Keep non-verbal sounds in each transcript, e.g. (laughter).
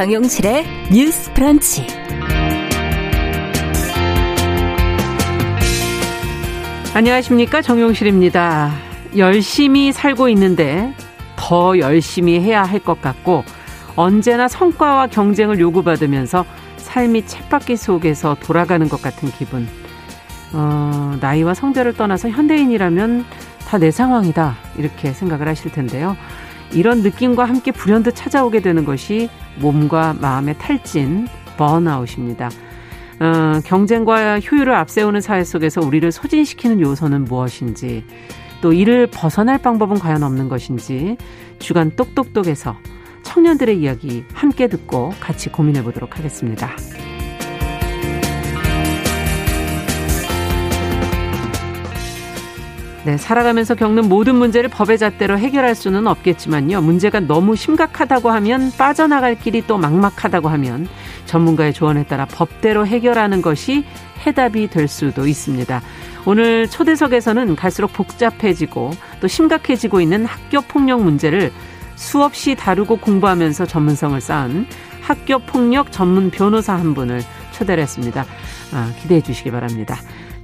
정용실의 뉴스 프런치. 안녕하십니까. 정용실입니다. 열심히 살고 있는데 더 열심히 해야 할 것 같고 언제나 성과와 경쟁을 요구받으면서 삶이 쳇바퀴 속에서 돌아가는 것 같은 기분. 어, 나이와 성별을 떠나서 현대인이라면 다 내 상황이다. 이렇게 생각을 하실 텐데요. 이런 느낌과 함께 불현듯 찾아오게 되는 것이 몸과 마음의 탈진, 번아웃입니다. 어, 경쟁과 효율을 앞세우는 사회 속에서 우리를 소진시키는 요소는 무엇인지, 또 이를 벗어날 방법은 과연 없는 것인지, 주간 똑똑똑에서 청년들의 이야기 함께 듣고 같이 고민해 보도록 하겠습니다. 네, 살아가면서 겪는 모든 문제를 법의 잣대로 해결할 수는 없겠지만요. 문제가 너무 심각하다고 하면 빠져나갈 길이 또 막막하다고 하면 전문가의 조언에 따라 법대로 해결하는 것이 해답이 될 수도 있습니다. 오늘 초대석에서는 갈수록 복잡해지고 또 심각해지고 있는 학교 폭력 문제를 수없이 다루고 공부하면서 전문성을 쌓은 학교 폭력 전문 변호사 한 분을 초대를 했습니다. 아, 기대해 주시기 바랍니다.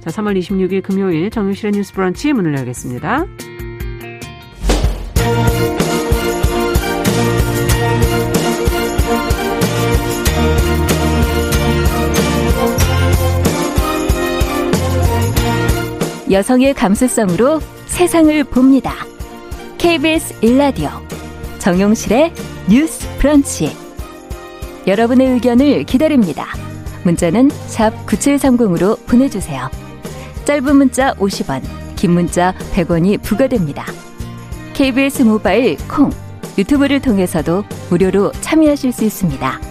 자, 3월 26일 금요일 정유실의 뉴스 브런치 문을 열겠습니다. 여성의 감수성으로 세상을 봅니다. KBS 일라디오 정용실의 뉴스 브런치. 여러분의 의견을 기다립니다. 문자는 샵 9730으로 보내주세요. 짧은 문자 50원, 긴 문자 100원이 부과됩니다. KBS 모바일 콩, 유튜브를 통해서도 무료로 참여하실 수 있습니다.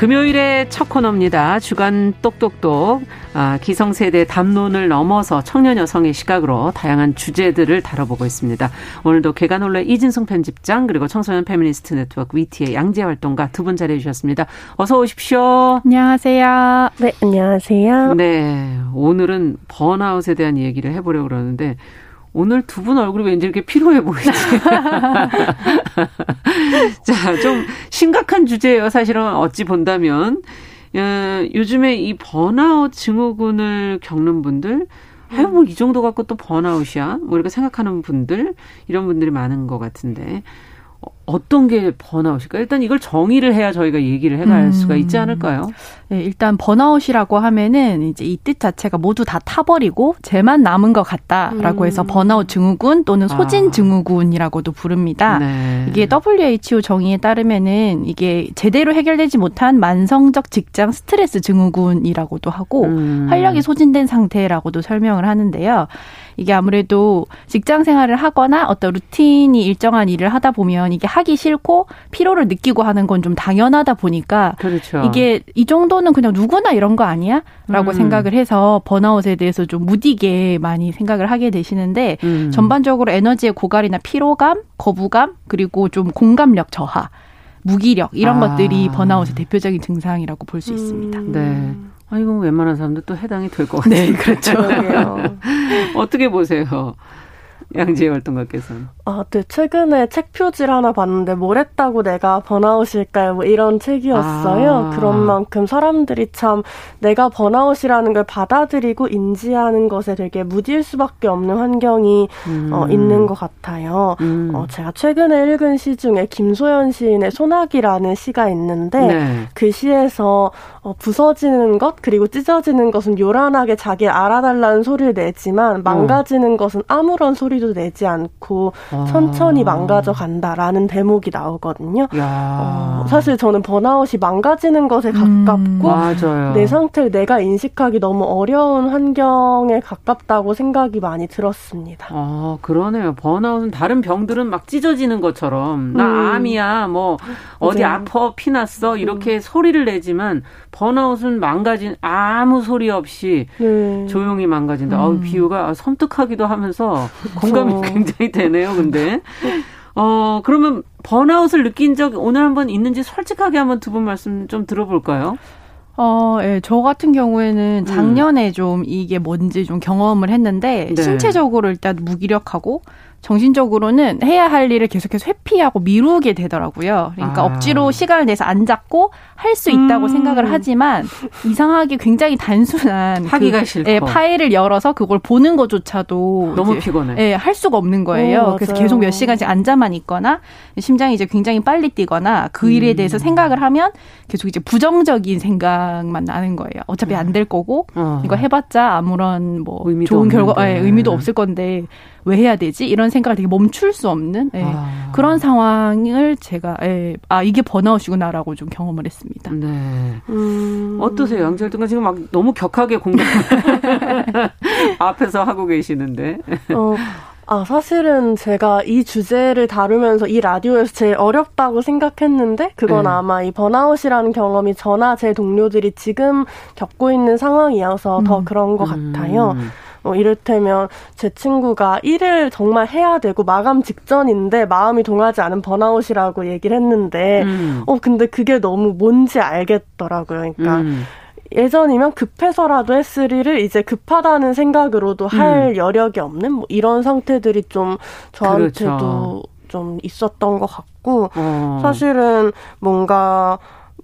금요일의 첫 코너입니다. 주간 똑똑똑. 아, 기성세대 담론을 넘어서 청년 여성의 시각으로 다양한 주제들을 다뤄보고 있습니다. 오늘도 계간홀로 이진송 편집장 그리고 청소년 페미니스트 네트워크 위티의 양재 활동가 두 분 자리해 주셨습니다. 어서 오십시오. 안녕하세요. 네, 안녕하세요. 네, 오늘은 번아웃에 대한 얘기를 해보려고 그러는데 오늘 두 분 얼굴이 왠지 이렇게 피로해 보이지? (laughs) 자, 좀 심각한 주제예요. 사실은 어찌 본다면. 어, 요즘에 이 번아웃 증후군을 겪는 분들, 아유, 뭐, 이 정도 갖고 또 번아웃이야? 뭐, 이렇게 생각하는 분들, 이런 분들이 많은 것 같은데. 어떤 게 번아웃일까? 일단 이걸 정의를 해야 저희가 얘기를 해갈 음. 수가 있지 않을까요? 네, 일단 번아웃이라고 하면은 이제 이 뜻 자체가 모두 다 타버리고 재만 남은 것 같다라고 음. 해서 번아웃 증후군 또는 아. 소진 증후군이라고도 부릅니다. 네. 이게 WHO 정의에 따르면은 이게 제대로 해결되지 못한 만성적 직장 스트레스 증후군이라고도 하고 음. 활력이 소진된 상태라고도 설명을 하는데요. 이게 아무래도 직장 생활을 하거나 어떤 루틴이 일정한 일을 하다 보면 이게 하기 싫고 피로를 느끼고 하는 건 좀 당연하다 보니까 그렇죠. 이게 이 정도는 그냥 누구나 이런 거 아니야? 라고 음. 생각을 해서 번아웃에 대해서 좀 무디게 많이 생각을 하게 되시는데 음. 전반적으로 에너지의 고갈이나 피로감, 거부감, 그리고 좀 공감력 저하 무기력 이런 아. 것들이 번아웃의 대표적인 증상이라고 볼 수 있습니다. 음. 네. 아, 이거 웬만한 사람들 또 해당이 될 것 같아요. 네, 그렇죠. (laughs) 어떻게 보세요? (laughs) 양지혜 활동가께서는. 아, 네. 최근에 책 표지를 하나 봤는데 뭘 했다고 내가 번아웃일까요? 뭐 이런 책이었어요. 아. 그런 만큼 사람들이 참 내가 번아웃이라는 걸 받아들이고 인지하는 것에 되게 무딜 수밖에 없는 환경이 어, 음. 어, 있는 것 같아요. 음. 어, 제가 최근에 읽은 시 중에 김소연 시인의 소나기라는 시가 있는데 네. 그 시에서 어, 부서지는 것 그리고 찢어지는 것은 요란하게 자기 알아달라는 소리를 내지만 망가지는 어. 것은 아무런 소리 도 내지 않고 아. 천천히 망가져 간다라는 대목이 나오거든요. 어, 사실 저는 번아웃이 망가지는 것에 가깝고 음. 내 상태를 내가 인식하기 너무 어려운 환경에 가깝다고 생각이 많이 들었습니다. 아 그러네요. 번아웃은 다른 병들은 막 찢어지는 것처럼 나 음. 암이야 뭐 어디 네. 아파 피났어 이렇게 음. 소리를 내지만 번아웃은 망가진 아무 소리 없이 네. 조용히 망가진다. 음. 아우 비유가 섬뜩하기도 하면서 공감이 굉장히 되네요. 근데 어 그러면 번아웃을 느낀 적 오늘 한번 있는지 솔직하게 한번 두 분 말씀 좀 들어볼까요? 어, 예, 저 같은 경우에는 음. 작년에 음. 좀 이게 뭔지 좀 경험을 했는데 네. 신체적으로 일단 무기력하고 정신적으로는 해야 할 일을 계속해서 회피하고 미루게 되더라고요. 그러니까 아. 억지로 시간을 내서 안 잡고 할 수 있다고 음. 생각을 하지만 이상하게 굉장히 단순한 하기가 그, 싫고 예, 파일을 열어서 그걸 보는 것조차도 너무 피곤해. 예, 할 수가 없는 거예요. 오, 그래서 계속 몇 시간씩 앉아만 있거나 심장이 이제 굉장히 빨리 뛰거나 그 일에 대해서 음. 생각을 하면 계속 이제 부정적인 생각만 나는 거예요. 어차피 안 될 거고 어. 이거 해봤자 아무런 뭐 좋은 결과 예, 의미도 없을 건데 왜 해야 되지? 이런 생각을 되게 멈출 수 없는 예, 아. 그런 상황을 제가 예, 아 이게 번아웃이구나라고 좀 경험을 했습니다. 네. 음. 어떠세요, 양철등가 지금 막 너무 격하게 공감 (laughs) 앞에서 하고 계시는데. 어. 아, 사실은 제가 이 주제를 다루면서 이 라디오에서 제일 어렵다고 생각했는데, 그건 네. 아마 이 번아웃이라는 경험이 저나 제 동료들이 지금 겪고 있는 상황이어서 음. 더 그런 것 음. 같아요. 뭐 이를테면 제 친구가 일을 정말 해야 되고 마감 직전인데 마음이 동하지 않은 번아웃이라고 얘기를 했는데 음. 어 근데 그게 너무 뭔지 알겠더라고요. 그러니까 음. 예전이면 급해서라도 일을 이제 급하다는 생각으로도 할 음. 여력이 없는 뭐 이런 상태들이 좀 저한테도 그렇죠. 좀 있었던 것 같고 어. 사실은 뭔가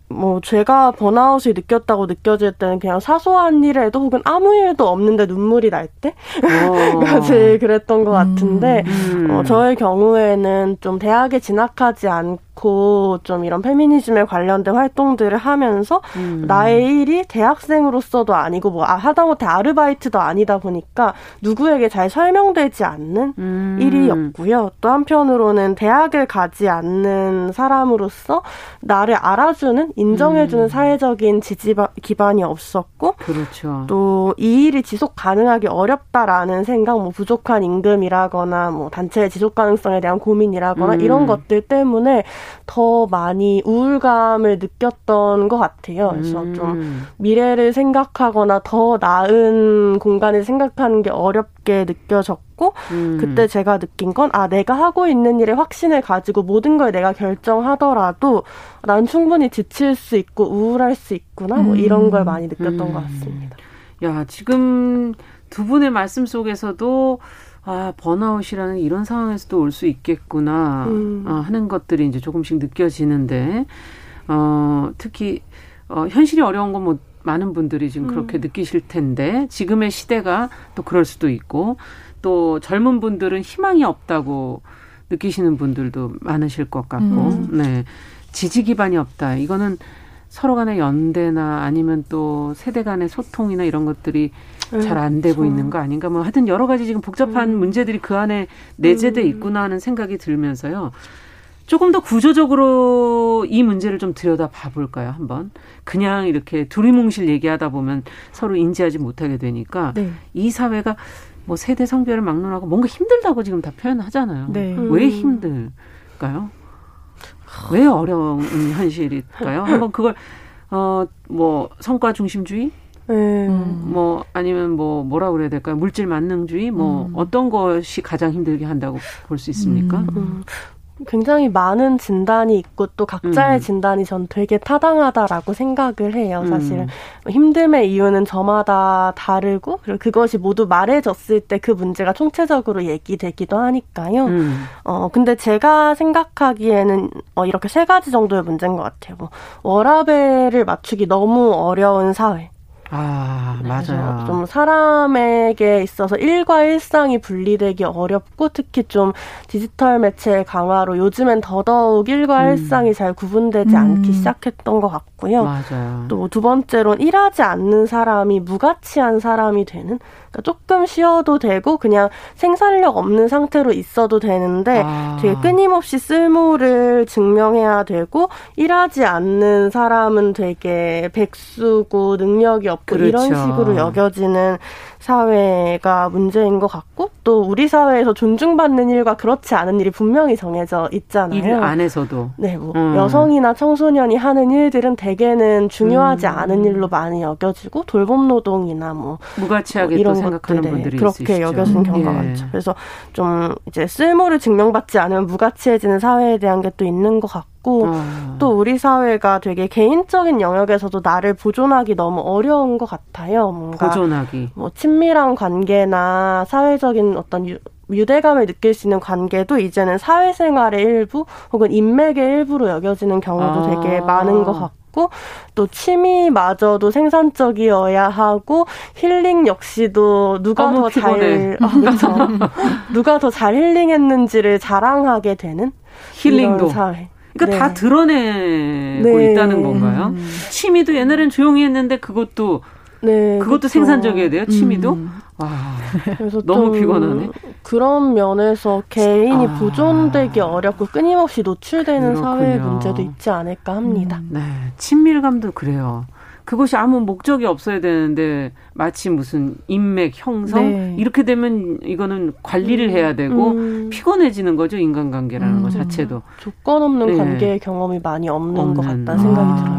뭐 제가 번아웃이 느꼈다고 느껴질 때는 그냥 사소한 일에도 혹은 아무 일도 없는데 눈물이 날 때가 제일 (laughs) 그랬던 것 같은데 음, 음. 어, 저의 경우에는 좀 대학에 진학하지 않고 않고 좀 이런 페미니즘에 관련된 활동들을 하면서 음. 나의 일이 대학생으로서도 아니고 뭐 아, 하다못해 아르바이트도 아니다 보니까 누구에게 잘 설명되지 않는 음. 일이었고요. 또 한편으로는 대학을 가지 않는 사람으로서 나를 알아주는 인정해주는 음. 사회적인 지지 기반이 없었고 그렇죠. 또 이 일이 지속 가능하기 어렵다라는 생각, 뭐 부족한 임금이라거나 뭐 단체의 지속 가능성에 대한 고민이라거나 음. 이런 것들 때문에 더 많이 우울감을 느꼈던 것 같아요. 그래서 음. 좀 미래를 생각하거나 더 나은 공간을 생각하는 게 어렵게 느껴졌고, 음. 그때 제가 느낀 건, 아, 내가 하고 있는 일에 확신을 가지고 모든 걸 내가 결정하더라도 난 충분히 지칠 수 있고 우울할 수 있구나, 뭐 이런 걸 음. 많이 느꼈던 것 음. 같습니다. 야, 지금 두 분의 말씀 속에서도 아, 번아웃이라는 이런 상황에서도 올 수 있겠구나 음. 어, 하는 것들이 이제 조금씩 느껴지는데, 어, 특히, 어, 현실이 어려운 건 뭐, 많은 분들이 지금 음. 그렇게 느끼실 텐데, 지금의 시대가 또 그럴 수도 있고, 또 젊은 분들은 희망이 없다고 느끼시는 분들도 많으실 것 같고, 음. 네. 지지 기반이 없다. 이거는 서로 간의 연대나 아니면 또 세대 간의 소통이나 이런 것들이 네, 잘안 되고 그렇죠. 있는 거 아닌가 뭐 하여튼 여러 가지 지금 복잡한 음. 문제들이 그 안에 내재돼 음. 있구나 하는 생각이 들면서요. 조금 더 구조적으로 이 문제를 좀 들여다 봐볼까요, 한번? 그냥 이렇게 두리뭉실 얘기하다 보면 서로 인지하지 못하게 되니까 네. 이 사회가 뭐 세대 성별을 막론하고 뭔가 힘들다고 지금 다 표현하잖아요. 네. 왜 힘들까요? 왜 어려운 현실일까요? 한번 그걸 어 뭐 성과 중심주의 음. 뭐 아니면 뭐 뭐라 그래야 될까요? 물질 만능주의 뭐 음. 어떤 것이 가장 힘들게 한다고 볼 수 있습니까? 음. 음. 굉장히 많은 진단이 있고 또 각자의 음. 진단이 전 되게 타당하다라고 생각을 해요. 사실은 음. 힘듦의 이유는 저마다 다르고 그리고 그것이 모두 말해졌을 때 그 문제가 총체적으로 얘기되기도 하니까요. 음. 어 근데 제가 생각하기에는 어 이렇게 세 가지 정도의 문제인 것 같아요. 뭐 워라벨을 맞추기 너무 어려운 사회. 아, 맞아요. 좀 사람에게 있어서 일과 일상이 분리되기 어렵고 특히 좀 디지털 매체의 강화로 요즘엔 더더욱 일과 음. 일상이 잘 구분되지 음. 않기 시작했던 것 같고요. 맞아요. 또 두 번째로는 일하지 않는 사람이 무가치한 사람이 되는 그러니까 조금 쉬어도 되고 그냥 생산력 없는 상태로 있어도 되는데 아. 되게 끊임없이 쓸모를 증명해야 되고 일하지 않는 사람은 되게 백수고 능력이 없고 그렇죠. 이런 식으로 여겨지는 사회가 문제인 것 같고 또 우리 사회에서 존중받는 일과 그렇지 않은 일이 분명히 정해져 있잖아요. 일 안에서도. 네, 뭐 음. 여성이나 청소년이 하는 일들은 대개는 중요하지 음. 않은 일로 많이 여겨지고 돌봄 노동이나 뭐 무가치하게 뭐 이런 생각하는 분들이 그렇게 여겨지는 경우가 예. 많죠. 그래서 좀 이제 쓸모를 증명받지 않으면 무가치해지는 사회에 대한 게 또 있는 것 같고. 어. 또 우리 사회가 되게 개인적인 영역에서도 나를 보존하기 너무 어려운 것 같아요. 뭔가 보존하기. 뭐 친밀한 관계나 사회적인 어떤 유, 유대감을 느낄 수 있는 관계도 이제는 사회생활의 일부 혹은 인맥의 일부로 여겨지는 경우도 아. 되게 많은 것 같고 또 취미마저도 생산적이어야 하고 힐링 역시도 누가 더잘 어, (laughs) 그렇죠. 누가 더 잘 힐링했는지를 자랑하게 되는 힐링도 사회. 그러니까 네. 다 드러내고 네. 있다는 건가요? 음. 취미도 옛날엔 조용히 했는데 그것도 네, 그것도 그렇죠. 생산적이어야 돼요. 취미도. 음. 아, 그래서 너무 피곤하네. 그런 면에서 개인이 아. 보존되기 어렵고 끊임없이 노출되는 그렇군요. 사회 문제도 있지 않을까 합니다. 음. 네, 친밀감도 그래요. 그것이 아무 목적이 없어야 되는데 마치 무슨 인맥 형성 네. 이렇게 되면 이거는 관리를 해야 되고 음. 피곤해지는 거죠 인간관계라는 음. 것 자체도 조건 없는 네. 관계의 경험이 많이 없는, 없는. 것 같다는 생각이 아. 들어요.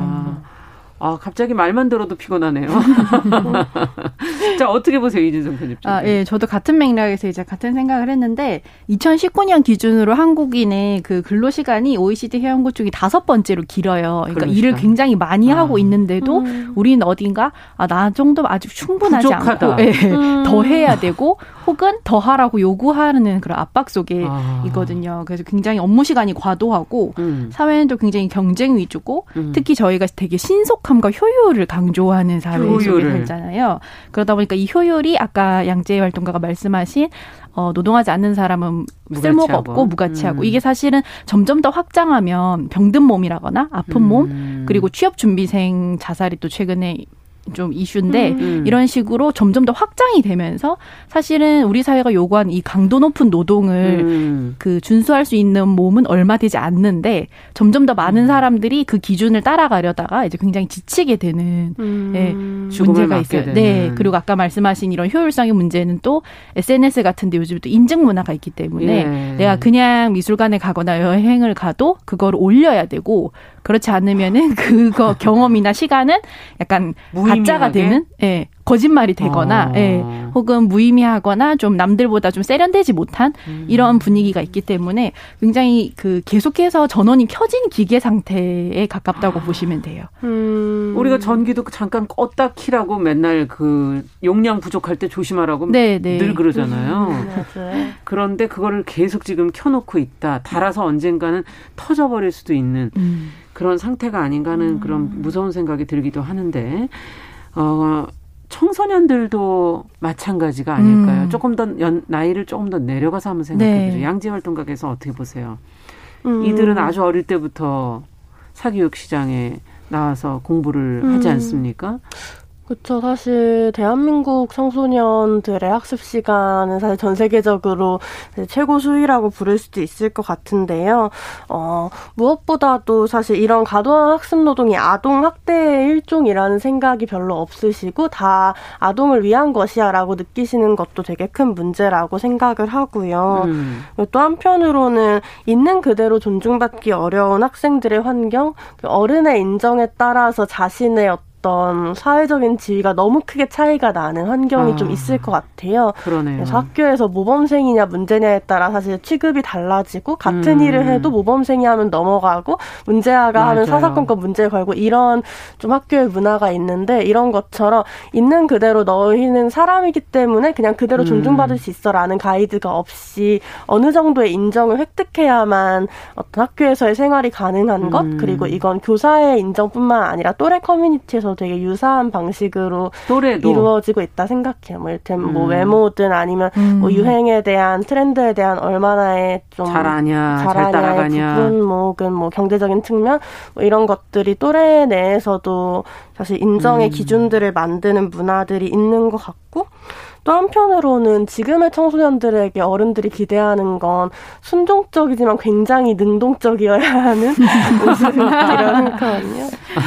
아, 갑자기 말만 들어도 피곤하네요. (laughs) 자, 어떻게 보세요, 이준성 편집장? 아, 예, 저도 같은 맥락에서 이제 같은 생각을 했는데, 2019년 기준으로 한국인의 그 근로시간이 OECD 회원국 중에 다섯 번째로 길어요. 그러니까 근로시간. 일을 굉장히 많이 아. 하고 있는데도, 음. 우리는 어딘가, 아, 나 정도 아직 충분하지 부족하다. 않고, 예, 음. 더 해야 되고, 혹은 더 하라고 요구하는 그런 압박 속에 아. 있거든요. 그래서 굉장히 업무 시간이 과도하고, 음. 사회는 또 굉장히 경쟁 위주고, 음. 특히 저희가 되게 신속 신속함과 효율을 강조하는 사회 속에 살잖아요. 그러다 보니까 이 효율이 아까 양재 활동가가 말씀하신 어, 노동하지 않는 사람은 쓸모가 없고 무가치하고 음. 이게 사실은 점점 더 확장하면 병든 몸이라거나 아픈 음. 몸 그리고 취업 준비생 자살이 또 최근에 좀 이슈인데 음. 음. 이런 식으로 점점 더 확장이 되면서 사실은 우리 사회가 요구한 이 강도 높은 노동을 음. 그 준수할 수 있는 몸은 얼마 되지 않는데 점점 더 많은 음. 사람들이 그 기준을 따라가려다가 이제 굉장히 지치게 되는 음. 예, 문제가 있어요. 되는. 네. 그리고 아까 말씀하신 이런 효율성의 문제는 또 SNS 같은데 요즘 또 인증 문화가 있기 때문에 예. 내가 그냥 미술관에 가거나 여행을 가도 그걸 올려야 되고 그렇지 않으면은 (laughs) 그거 경험이나 시간은 약간 가짜가 되는 예. 거짓말이 되거나, 어. 예, 혹은 무의미하거나 좀 남들보다 좀 세련되지 못한 음. 이런 분위기가 있기 때문에 굉장히 그 계속해서 전원이 켜진 기계 상태에 가깝다고 아. 보시면 돼요. 음. 우리가 전기도 잠깐 껐다 키라고 맨날 그 용량 부족할 때 조심하라고 네, 네. 늘 그러잖아요. 음, 그런데 그거를 계속 지금 켜놓고 있다. 달아서 언젠가는 터져버릴 수도 있는 음. 그런 상태가 아닌가 하는 음. 그런 무서운 생각이 들기도 하는데, 어, 청소년들도 마찬가지가 아닐까요? 음. 조금 더 연, 나이를 조금 더 내려가서 한번 생각해 보죠. 네. 양재 활동가에서 어떻게 보세요? 음. 이들은 아주 어릴 때부터 사교육 시장에 나와서 공부를 음. 하지 않습니까? 그렇죠. 사실 대한민국 청소년들의 학습 시간은 사실 전 세계적으로 최고 수위라고 부를 수도 있을 것 같은데요. 어, 무엇보다도 사실 이런 과도한 학습 노동이 아동 학대의 일종이라는 생각이 별로 없으시고 다 아동을 위한 것이야라고 느끼시는 것도 되게 큰 문제라고 생각을 하고요. 음. 또 한편으로는 있는 그대로 존중받기 어려운 학생들의 환경, 그 어른의 인정에 따라서 자신의 어떤 어떤 사회적인 지위가 너무 크게 차이가 나는 환경이 아, 좀 있을 것 같아요. 그러네요. 그래서 학교에서 모범생이냐 문제냐에 따라 사실 취급이 달라지고 같은 음. 일을 해도 모범생이 하면 넘어가고 문제아가 맞아요. 하면 사사건건 문제 걸고 이런 좀 학교의 문화가 있는데 이런 것처럼 있는 그대로 너희는 사람이기 때문에 그냥 그대로 음. 존중받을 수 있어라는 가이드가 없이 어느 정도의 인정을 획득해야만 어떤 학교에서의 생활이 가능한 것 음. 그리고 이건 교사의 인정뿐만 아니라 또래 커뮤니티에서 되게 유사한 방식으로 또래도. 이루어지고 있다 생각해요. 뭐 이를테면 뭐 음. 뭐 외모든 아니면 음. 뭐 유행에 대한 트렌드에 대한 얼마나의 좀잘 아냐, 잘, 따라가냐 부분 뭐 혹은 뭐 경제적인 측면 뭐 이런 것들이 또래 내에서도 사실 인정의 음. 기준들을 만드는 문화들이 있는 것 같고 또 한편으로는 지금의 청소년들에게 어른들이 기대하는 건 순종적이지만 굉장히 능동적이어야 하는 (laughs) 모습이라고 생각하거든요.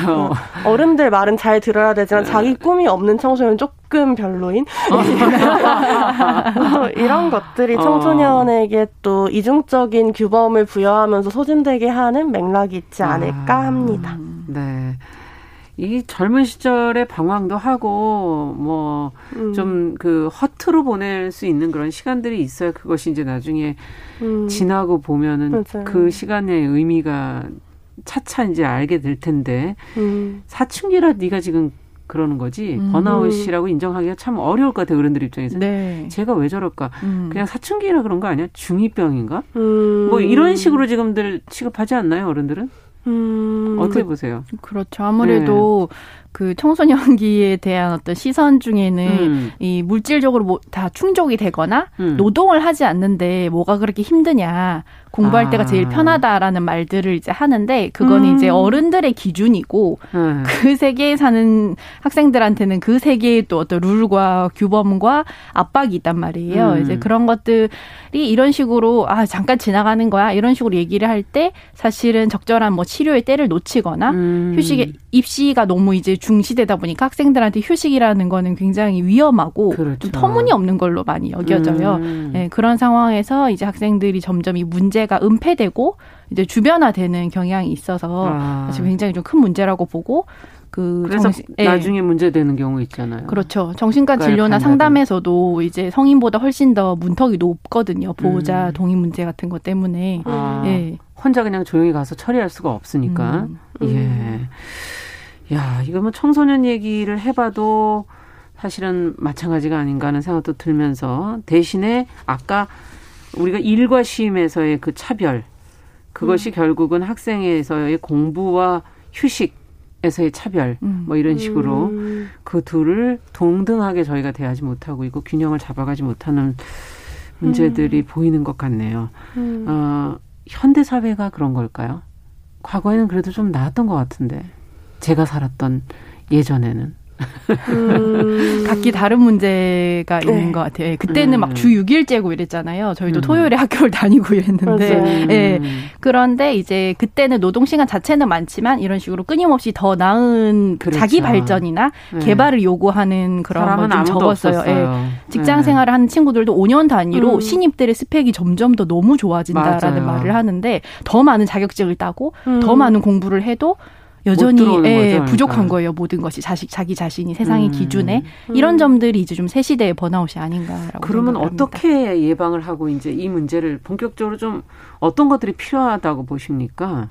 어. 어른들 말은 잘 들어야 되지만 자기 꿈이 없는 청소년 조금 별로인 (laughs) 이런 것들이 어. 청소년에게 또 이중적인 규범을 부여하면서 소진되게 하는 맥락이 있지 않을까 합니다. 네. 이 젊은 시절에 방황도 하고 뭐 좀그 음. 허투루 보낼 수 있는 그런 시간들이 있어야 그것이 이제 나중에 음. 지나고 보면은 맞아요. 그 시간의 의미가 차차 이제 알게 될 텐데 음. 사춘기라 네가 지금 그러는 거지 음. 번아웃이라고 인정하기가 참 어려울 것 같아요 어른들 입장에서 네. 제가 왜 저럴까 음. 그냥 사춘기라 그런 거 아니야 중이병인가 음. 뭐 이런 식으로 지금들 취급하지 않나요 어른들은 음. 어떻게 그, 보세요 그렇죠 아무래도 네. 그 청소년기에 대한 어떤 시선 중에는 음. 이 물질적으로 뭐 다 충족이 되거나 음. 노동을 하지 않는데 뭐가 그렇게 힘드냐 공부할 아. 때가 제일 편하다라는 말들을 이제 하는데 그거는 음. 이제 어른들의 기준이고 음. 그 세계에 사는 학생들한테는 그 세계의 또 어떤 룰과 규범과 압박이 있단 말이에요. 음. 이제 그런 것들이 이런 식으로 아 잠깐 지나가는 거야 이런 식으로 얘기를 할 때 사실은 적절한 뭐 치료의 때를 놓치거나 음. 휴식에 입시가 너무 이제 중시되다 보니까 학생들한테 휴식이라는 거는 굉장히 위험하고 그렇죠. 좀 터무니없는 걸로 많이 여겨져요. 음. 네, 그런 상황에서 이제 학생들이 점점 이 문제 가 은폐되고 이제 주변화되는 경향이 있어서 아. 사실 굉장히 좀 큰 문제라고 보고 그 그래서 정신, 예. 나중에 문제되는 경우 있잖아요. 그렇죠. 정신과 진료나 상담에서도 이제 성인보다 훨씬 더 문턱이 높거든요. 보호자 음. 동의 문제 같은 것 때문에. 아. 예. 혼자 그냥 조용히 가서 처리할 수가 없으니까. 음. 예. 야, 이거 뭐 청소년 얘기를 해봐도 사실은 마찬가지가 아닌가 하는 생각도 들면서 대신에 아까 우리가 일과 쉼에서의 그 차별 그것이 음. 결국은 학생에서의 공부와 휴식에서의 차별 음. 뭐 이런 식으로 음. 그 둘을 동등하게 저희가 대하지 못하고 있고 균형을 잡아가지 못하는 문제들이 음. 보이는 것 같네요. 음. 어, 현대 사회가 그런 걸까요? 과거에는 그래도 좀 나았던 것 같은데. 제가 살았던 예전에는 음. 각기 다른 문제가 있는 네. 것 같아요. 예, 그때는 음. 막주 6일째고 이랬잖아요. 저희도 음. 토요일에 학교를 (laughs) 다니고 이랬는데. 예. 그런데 이제 그때는 노동시간 자체는 많지만 이런 식으로 끊임없이 더 나은 그렇죠. 자기 발전이나 네. 개발을 요구하는 그런 걸 좀 적었어요. 예. 직장 네. 생활을 하는 친구들도 5년 단위로 음. 신입들의 스펙이 점점 더 너무 좋아진다라는 맞아요. 말을 하는데 더 많은 자격증을 따고 더 음. 많은 공부를 해도 여전히 예, 부족한 그러니까. 거예요. 모든 것이 자식 자기 자신이 세상의 음. 기준에 이런 점들이 이제 좀 새 시대의 번아웃이 아닌가라고 그러면 어떻게 예방을 하고 이제 이 문제를 본격적으로 좀 어떤 것들이 필요하다고 보십니까?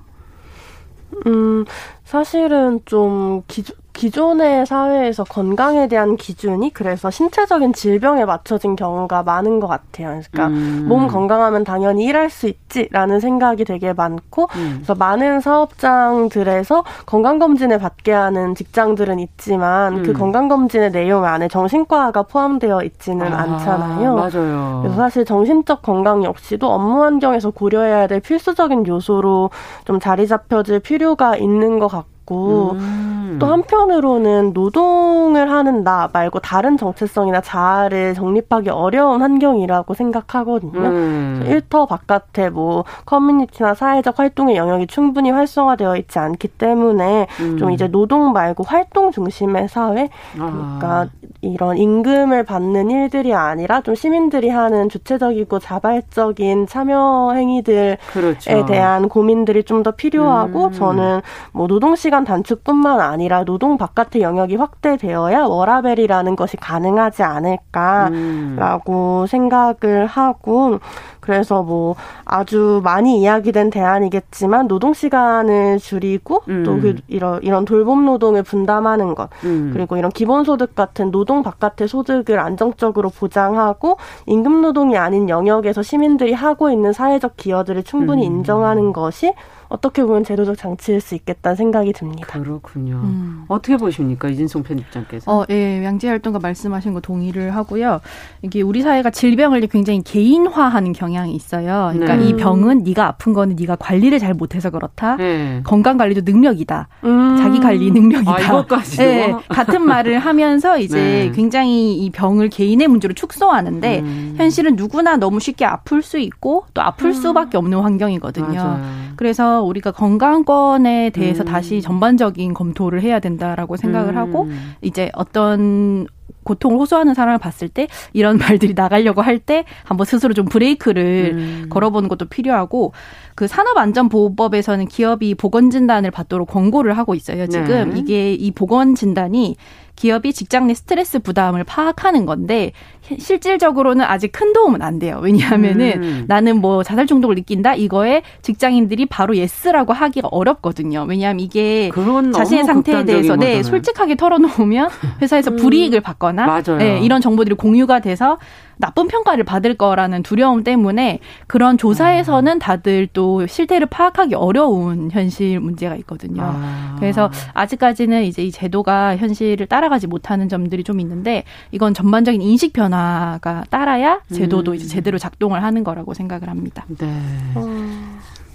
음, 사실은 좀 기존 기존의 사회에서 건강에 대한 기준이 그래서 신체적인 질병에 맞춰진 경우가 많은 것 같아요. 그러니까 음. 몸 건강하면 당연히 일할 수 있지라는 생각이 되게 많고, 음. 그래서 많은 사업장들에서 건강검진을 받게 하는 직장들은 있지만 그 음. 그 건강검진의 내용 안에 정신과가 포함되어 있지는 아, 않잖아요. 맞아요. 그래서 사실 정신적 건강 역시도 업무 환경에서 고려해야 될 필수적인 요소로 좀 자리 잡혀질 필요가 있는 것 같고, 있고 음. 또 한편으로는 노동을 하는 나 말고 다른 정체성이나 자아를 정립하기 어려운 환경이라고 생각하거든요. 음. 일터 바깥에 뭐 커뮤니티나 사회적 활동의 영역이 충분히 활성화되어 있지 않기 때문에 음. 좀 이제 노동 말고 활동 중심의 사회 그러니까 아. 이런 임금을 받는 일들이 아니라 좀 시민들이 하는 주체적이고 자발적인 참여 행위들에 그렇죠. 대한 고민들이 좀 더 필요하고 음. 저는 뭐 노동 시간 단축뿐만 아니라 노동 바깥의 영역이 확대되어야 워라벨이라는 것이 가능하지 않을까라고 음. 생각을 하고 그래서 뭐 아주 많이 이야기된 대안이겠지만 노동 시간을 줄이고 음. 또 그 이런 이런 돌봄 노동을 분담하는 것 음. 그리고 이런 기본 소득 같은 노동 바깥의 소득을 안정적으로 보장하고 임금 노동이 아닌 영역에서 시민들이 하고 있는 사회적 기여들을 충분히 음. 인정하는 것이 어떻게 보면 제도적 장치일 수 있겠다는 생각이 듭니다. 그렇군요. 음. 어떻게 보십니까 이진송 편집장께서? 어, 예, 양재 활동가 말씀하신 거 동의를 하고요. 이게 우리 사회가 질병을 굉장히 개인화하는 경향이 있어요. 그러니까 네. 이 병은 네가 아픈 거는 네가 관리를 잘 못해서 그렇다. 네. 건강 관리도 능력이다. 음. 자기 관리 능력이다. 아, 이것까지도 네, 같은 말을 하면서 이제 네. 굉장히 이 병을 개인의 문제로 축소하는데 음. 현실은 누구나 너무 쉽게 아플 수 있고 또 아플 음. 수밖에 없는 환경이거든요. 맞아요. 그래서 우리가 건강권에 대해서 음. 다시 전반적인 검토를 해야 된다라고 생각을 음. 하고 이제 어떤 고통을 호소하는 사람을 봤을 때 이런 (laughs) 말들이 나가려고 할 때 한번 스스로 좀 브레이크를 음. 걸어보는 것도 필요하고 그 산업안전보호법에서는 기업이 보건진단을 받도록 권고를 하고 있어요. 지금 네. 이게 이 보건진단이 기업이 직장 내 스트레스 부담을 파악하는 건데 실질적으로는 아직 큰 도움은 안 돼요. 왜냐하면은 음. 나는 뭐 자살 충동을 느낀다 이거에 직장인들이 바로 yes라고 하기가 어렵거든요. 왜냐하면 이게 자신의 상태에 대해서 네, 솔직하게 털어놓으면 회사에서 음. 불이익을 받거나 맞아요. 네, 이런 정보들이 공유가 돼서 나쁜 평가를 받을 거라는 두려움 때문에 그런 조사에서는 아. 다들 또 실태를 파악하기 어려운 현실 문제가 있거든요. 아. 그래서 아직까지는 이제 이 제도가 현실을 따라가지 못하는 점들이 좀 있는데 이건 전반적인 인식 변화가 따라야 제도도 음. 이제 제대로 작동을 하는 거라고 생각을 합니다. 네. 어.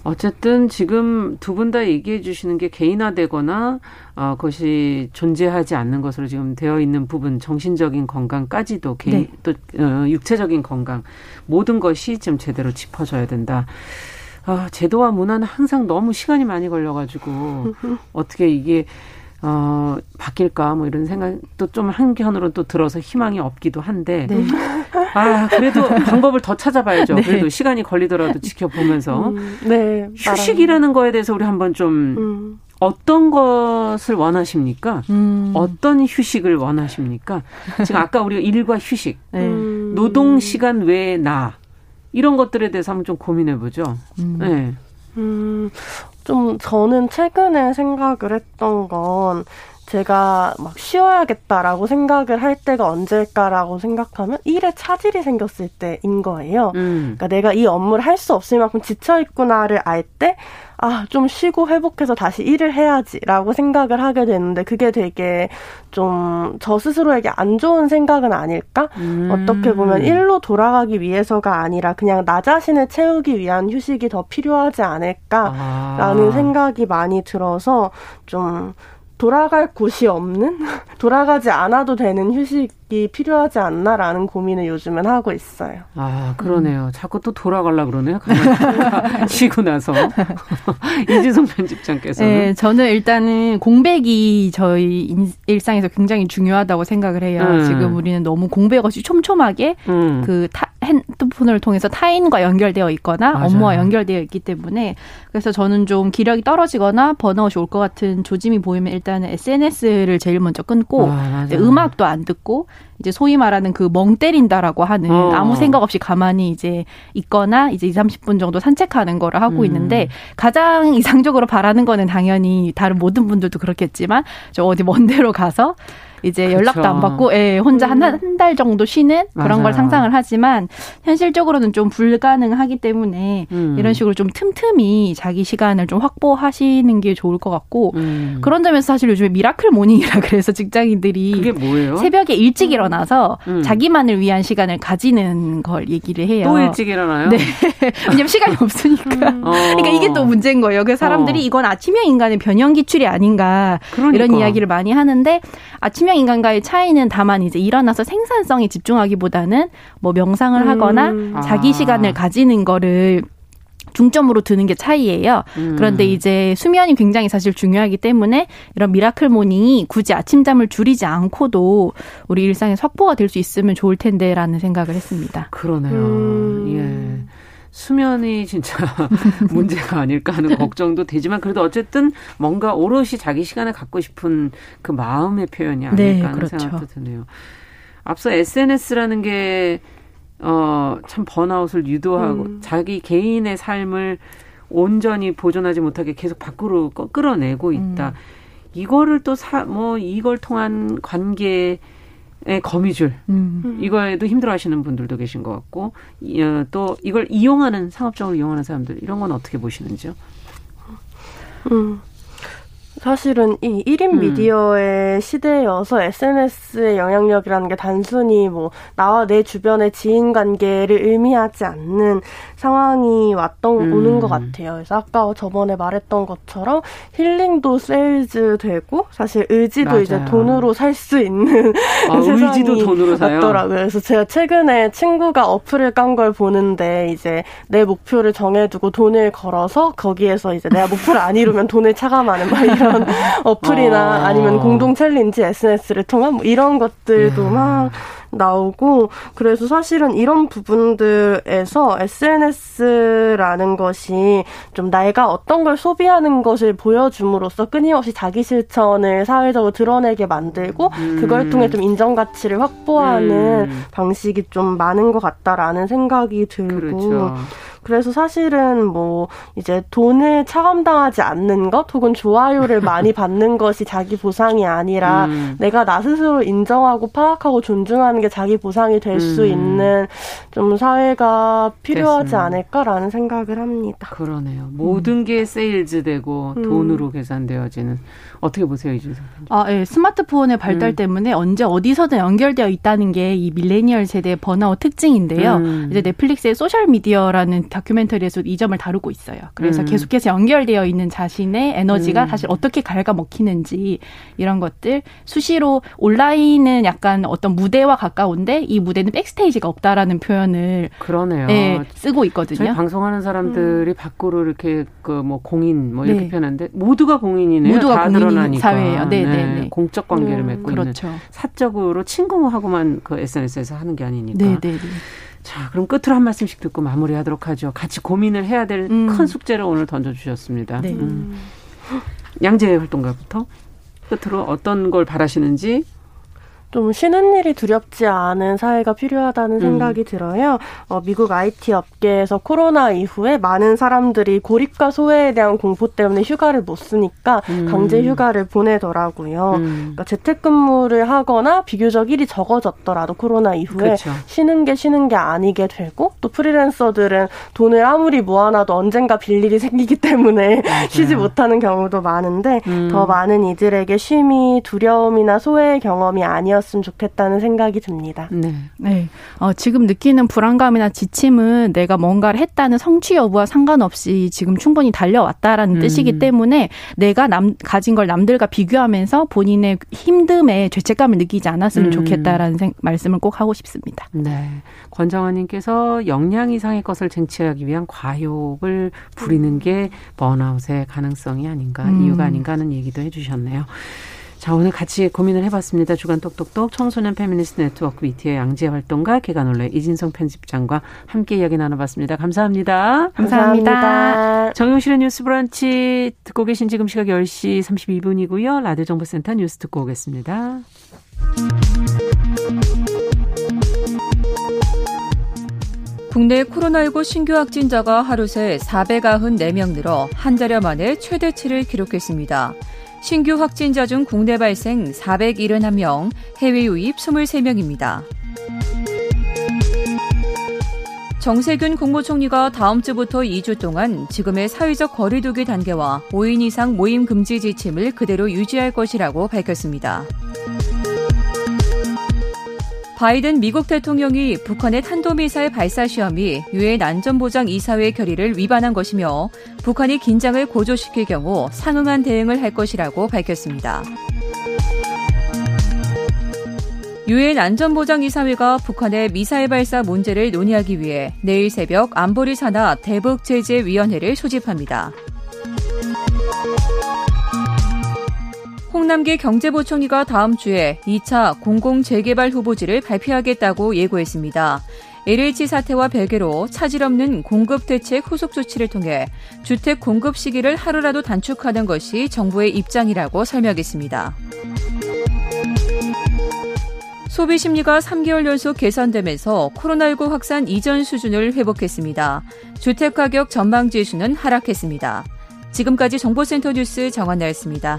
어쨌든 지금 두 분 다 얘기해 주시는 게 개인화되거나 어, 그것이 존재하지 않는 것으로 지금 되어 있는 부분, 정신적인 건강까지도 개인 네. 또 어, 육체적인 건강 모든 것이 지금 제대로 짚어져야 된다. 아, 제도와 문화는 항상 너무 시간이 많이 걸려가지고 (laughs) 어떻게 이게 어, 바뀔까, 뭐 이런 생각도 좀 한편으로 또 들어서 희망이 없기도 한데. 네. 아, 그래도 방법을 더 찾아봐야죠. 네. 그래도 시간이 걸리더라도 지켜보면서. 음, 네. 휴식이라는 거에 대해서 우리 한번 좀 음. 어떤 것을 원하십니까? 음. 어떤 휴식을 원하십니까? 지금 아까 우리가 일과 휴식, 네. 노동 시간 외에 나, 이런 것들에 대해서 한번 좀 고민해 보죠. 음. 네. 음, 좀 저는 최근에 생각을 했던 건 제가 막 쉬어야겠다라고 생각을 할 때가 언제일까라고 생각하면 일에 차질이 생겼을 때인 거예요. 음. 그러니까 내가 이 업무를 할 수 없을 만큼 지쳐 있구나를 알 때, 아, 좀 쉬고 회복해서 다시 일을 해야지라고 생각을 하게 되는데 그게 되게 좀 저 스스로에게 안 좋은 생각은 아닐까? 음. 어떻게 보면 일로 돌아가기 위해서가 아니라 그냥 나 자신을 채우기 위한 휴식이 더 필요하지 않을까라는 아. 생각이 많이 들어서 좀 돌아갈 곳이 없는 (laughs) 돌아가지 않아도 되는 휴식이 필요하지 않나라는 고민을 요즘은 하고 있어요. 아 그러네요. 음. 자꾸 또 돌아갈라 그러네요. (laughs) 쉬고 나서 (laughs) 이지성 편집장께서는 네, 저는 일단은 공백이 저희 일상에서 굉장히 중요하다고 생각을 해요. 음. 지금 우리는 너무 공백 없이 촘촘하게 음. 그 타, 핸드폰을 통해서 타인과 연결되어 있거나 맞아요. 업무와 연결되어 있기 때문에 그래서 저는 좀 기력이 떨어지거나 번아웃이 올 것 같은 조짐이 보이면 일단은 SNS를 제일 먼저 끊고 아, 음악도 안 듣고 이제 소위 말하는 그 멍 때린다라고 하는 어. 아무 생각 없이 가만히 이제 있거나 이제 2, 30분 정도 산책하는 거를 하고 음. 있는데 가장 (laughs) 이상적으로 바라는 거는 당연히 다른 모든 분들도 그렇겠지만 저 어디 먼 데로 가서 이제 그렇죠. 연락도 안 받고 예, 혼자 한 한달 음. 정도 쉬는 그런 맞아요. 걸 상상을 하지만 현실적으로는 좀 불가능하기 때문에 음. 이런 식으로 좀 틈틈이 자기 시간을 좀 확보하시는 게 좋을 것 같고 음. 그런 점에서 사실 요즘에 miracle morning이라 (laughs) 그래서 직장인들이 새벽에 일찍 음. 일어나서 음. 자기만을 위한 시간을 가지는 걸 얘기를 해요. 또 일찍 일어나요? 네. (laughs) 왜냐면 시간이 없으니까. 음. (laughs) 그러니까 이게 또 문제인 거예요. 그래서 사람들이 어. 이건 아침형 인간의 변형 기출이 아닌가 그러니까. 이런 이야기를 많이 하는데 아침형 인간과의 차이는 다만 이제 일어나서 생산성에 집중하기보다는 뭐 명상을 음. 하거나 아. 자기 시간을 가지는 거를 중점으로 두는 게 차이예요. 음. 그런데 이제 수면이 굉장히 사실 중요하기 때문에 이런 miracle morning이 굳이 아침잠을 줄이지 않고도 우리 일상에 확보가 될 수 있으면 좋을 텐데라는 생각을 했습니다. 그러네요. 음. 예. 수면이 진짜 (laughs) 문제가 아닐까 하는 걱정도 되지만 그래도 어쨌든 뭔가 오롯이 자기 시간을 갖고 싶은 그 마음의 표현이 아닐까 네, 하는 그렇죠. 생각도 드네요. 앞서 SNS라는 게 어, 참 번아웃을 유도하고 음. 자기 개인의 삶을 온전히 보존하지 못하게 계속 밖으로 끌어내고 있다. 음. 이거를 또 사, 뭐, 이걸 통한 관계 의 거미줄 음. 이거에도 힘들어 하시는 분들도 계신 것 같고 어, 또 이걸 이용하는 상업적으로 이용하는 사람들 이런 건 어떻게 보시는지요? 음. 사실은 이 1인 음. 미디어의 시대여서 SNS의 영향력이라는 게 단순히 뭐 나와 내 주변의 지인 관계를 의미하지 않는 상황이 왔던 음. 오는 것 같아요. 그래서 아까 저번에 말했던 것처럼 힐링도 세일즈 되고 사실 의지도 맞아요. 이제 돈으로 살 수 있는 아, (laughs) 세상이 의지도 돈으로? 왔더라고요. 그래서 제가 최근에 친구가 어플을 깐 걸 보는데 이제 내 목표를 정해두고 돈을 걸어서 거기에서 이제 내가 목표를 안 이루면 돈을 차감하는 막 이런 (laughs) 어플이나 어. 아니면 공동 챌린지 SNS를 통한 뭐 이런 것들도 막 나오고 그래서 사실은 이런 부분들에서 SNS라는 것이 좀 내가 어떤 걸 소비하는 것을 보여줌으로써 끊임없이 자기 실천을 사회적으로 드러내게 만들고 음. 그걸 통해 좀 인정 가치를 확보하는 음. 방식이 좀 많은 것 같다라는 생각이 들고 그렇죠. 그래서 사실은 뭐 이제 돈을 차감당하지 않는 것 혹은 좋아요를 (laughs) 많이 받는 것이 자기 보상이 아니라 음. 내가 나 스스로 인정하고 파악하고 존중하는 게 자기 보상이 될수 음. 있는 좀 사회가 필요하지 됐습니다. 않을까라는 생각을 합니다. 그러네요. 모든 음. 게 세일즈되고 음. 돈으로 계산되어지는 어떻게 보세요, 이진송 아, 예. 스마트폰의 발달 음. 때문에 언제 어디서든 연결되어 있다는 게 이 밀레니얼 세대의 번아웃 특징인데요. 음. 이제 넷플릭스의 소셜 미디어라는 다큐멘터리에서 이 점을 다루고 있어요. 그래서 음. 계속해서 연결되어 있는 자신의 에너지가 음. 사실 어떻게 갉아먹히는지 이런 것들 수시로 온라인은 약간 어떤 무대와 가까운데 이 무대는 backstage가 없다라는 표현을 그러네요. 네, 쓰고 있거든요. 저희 방송하는 사람들이 음. 밖으로 이렇게 그 뭐 공인 뭐 이렇게 네. 표현하는데 모두가 공인이네요. 모두가 공인인 사회예요. 네, 네, 네. 공적 관계를 음, 맺고 그렇죠. 있는 사적으로 친구하고만 그 SNS에서 하는 게 아니니까. 네, 네, 네. 자, 그럼 끝으로 한 말씀씩 듣고 마무리하도록 하죠. 같이 고민을 해야 될큰 음. 숙제를 오늘 던져주셨습니다. 네. 음. 양재 활동가부터 끝으로 어떤 걸 바라시는지 좀 쉬는 일이 두렵지 않은 사회가 필요하다는 음. 생각이 음. 들어요. 어, 미국 IT 업계에서 코로나 이후에 많은 사람들이 고립과 소외에 대한 공포 때문에 휴가를 못 쓰니까 음. 강제 휴가를 보내더라고요. 음. 그러니까 재택근무를 하거나 비교적 일이 적어졌더라도 코로나 이후에 그쵸. 쉬는 게 쉬는 게 아니게 되고 또 프리랜서들은 돈을 아무리 모아놔도 언젠가 빌 일이 생기기 때문에 쉬지 못하는 경우도 많은데 음. 더 많은 이들에게 쉼이 두려움이나 소외의 경험이 아니었 아니었으면 좋겠다는 생각이 듭니다. 네. 네. 어, 지금 느끼는 불안감이나 지침은 내가 뭔가를 했다는 성취 여부와 상관없이 지금 충분히 달려왔다라는 음. 뜻이기 때문에 내가 남, 가진 걸 남들과 비교하면서 본인의 힘듦에 죄책감을 느끼지 않았으면 음. 좋겠다라는 생, 말씀을 꼭 하고 싶습니다. 네. 권정환님께서 역량 이상의 것을 쟁취하기 위한 과욕을 부리는 게 번아웃의 가능성이 아닌가, 음. 이유가 아닌가 하는 얘기도 해주셨네요. 자, 오늘 같이 고민을 해봤습니다. 주간 똑똑똑 청소년 페미니스트 네트워크 위티의 양재 활동가 계간홀로 이진송 편집장과 함께 이야기 나눠봤습니다. 감사합니다. 감사합니다. 감사합니다. 정용실의 뉴스 브런치 듣고 계신 지금 시각 10시 32분이고요. 라디오 정보센터 뉴스 듣고 오겠습니다. 국내 코로나19 신규 확진자가 하루 새 494명 늘어 한 달여 만에 최대치를 기록했습니다. 신규 확진자 중 국내 발생 471명, 해외 유입 23명입니다. 정세균 국무총리가 다음 주부터 2주 동안 지금의 사회적 거리두기 단계와 5인 이상 모임 금지 지침을 그대로 유지할 것이라고 밝혔습니다. 바이든 미국 대통령이 북한의 탄도미사일 발사 시험이 유엔 안전보장 이사회 결의를 위반한 것이며 북한이 긴장을 고조시킬 경우 상응한 대응을 할 것이라고 밝혔습니다. 유엔 안전보장이사회가 북한의 미사일 발사 문제를 논의하기 위해 내일 새벽 안보리 산하 대북제재위원회를 소집합니다. 홍남기 경제부총리가 다음 주에 2차 공공재개발 후보지를 발표하겠다고 예고했습니다. LH 사태와 별개로 차질 없는 공급 대책 후속 조치를 통해 주택 공급 시기를 하루라도 단축하는 것이 정부의 입장이라고 설명했습니다. 소비 심리가 3개월 연속 개선되면서 코로나19 확산 이전 수준을 회복했습니다. 주택 가격 전망 지수는 하락했습니다. 지금까지 정보센터 뉴스 정한나였습니다.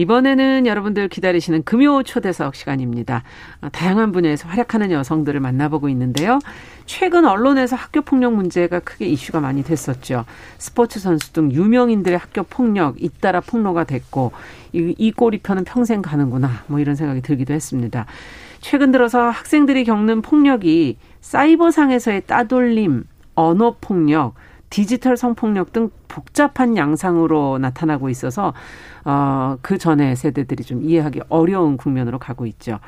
이번에는 여러분들 기다리시는 금요 초대석 시간입니다. 어, 다양한 분야에서 활약하는 여성들을 만나보고 있는데요. 최근 언론에서 학교 폭력 문제가 크게 이슈가 많이 됐었죠. 스포츠 선수 등 유명인들의 학교 폭력 잇따라 폭로가 됐고 이, 이 꼬리편은 평생 가는구나 뭐 이런 생각이 들기도 했습니다. 최근 들어서 학생들이 겪는 폭력이 사이버상에서의 따돌림, 언어 폭력, 디지털 성폭력 등 복잡한 양상으로 나타나고 있어서 어, 그 전에 세대들이 좀 이해하기 어려운 국면으로 가고 있죠.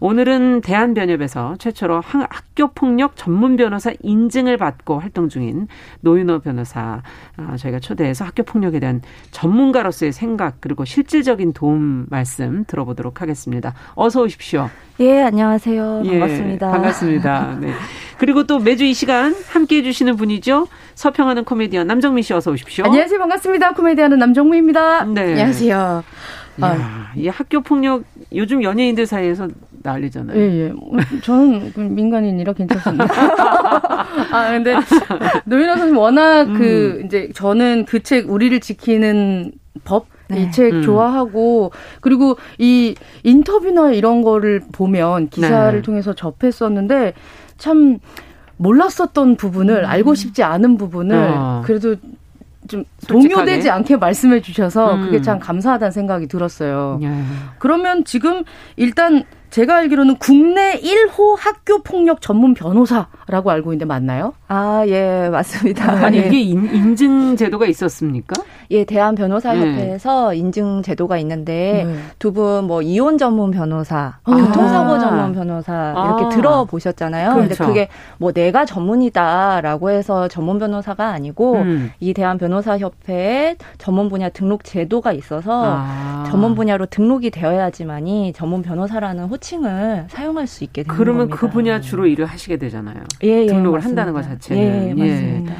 오늘은 대한변협에서 최초로 학교폭력 전문 변호사 인증을 받고 활동 중인 노윤호 변호사 어, 저희가 초대해서 학교폭력에 대한 전문가로서의 생각 그리고 실질적인 도움 말씀 들어보도록 하겠습니다. 어서 오십시오. 예, 안녕하세요. 예, 반갑습니다. 예, 반갑습니다. 네. 그리고 또 매주 이 시간 함께 해주시는 분이죠. 서평하는 코미디언 남정민 씨 어서 오십시오. 안녕하세요. 반갑습니다. 코미디언은 남정민입니다. 네. 안녕하세요. 아. 이 학교 폭력 요즘 연예인들 사이에서 난리잖아요. 예, 예. 저는 그 민간인이라 괜찮습니다. (laughs) 아, 근데 노인호 선생님 워낙 음. 그 이제 저는 그 책 우리를 지키는 법 네. 이책 음. 좋아하고 그리고 이 인터뷰나 이런 거를 보면 기사를 네. 통해서 접했었는데 참 몰랐었던 부분을 음. 알고 싶지 않은 부분을 어. 그래도 좀 솔직하게? 동요되지 않게 말씀해 주셔서 음. 그게 참 감사하다는 생각이 들었어요. 예. 그러면 지금 일단 제가 알기로는 국내 1호 학교 폭력 전문 변호사라고 알고 있는데 맞나요? 아, 예, 맞습니다. 아니, 예. 이게 인, 증 제도가 있었습니까? 예, 대한 변호사 협회에서 네. 인증 제도가 있는데 네. 두분 뭐 이혼 전문 변호사, 아. 교통사고 전문 변호사 이렇게 아. 들어보셨잖아요. 그렇죠. 근데 그게 뭐 내가 전문이다라고 해서 전문 변호사가 아니고 음. 이 대한 변호사 협회에 전문 분야 등록 제도가 있어서 아. 전문 분야로 등록이 되어야지만이 전문 변호사라는 호칭 을 사용할 수 있게 되는 그러면 겁니다. 그 분야 주로 일을 하시게 되잖아요. 예, 예 등록을 맞습니다. 한다는 것 자체는. 예, 예 맞습니다. 예.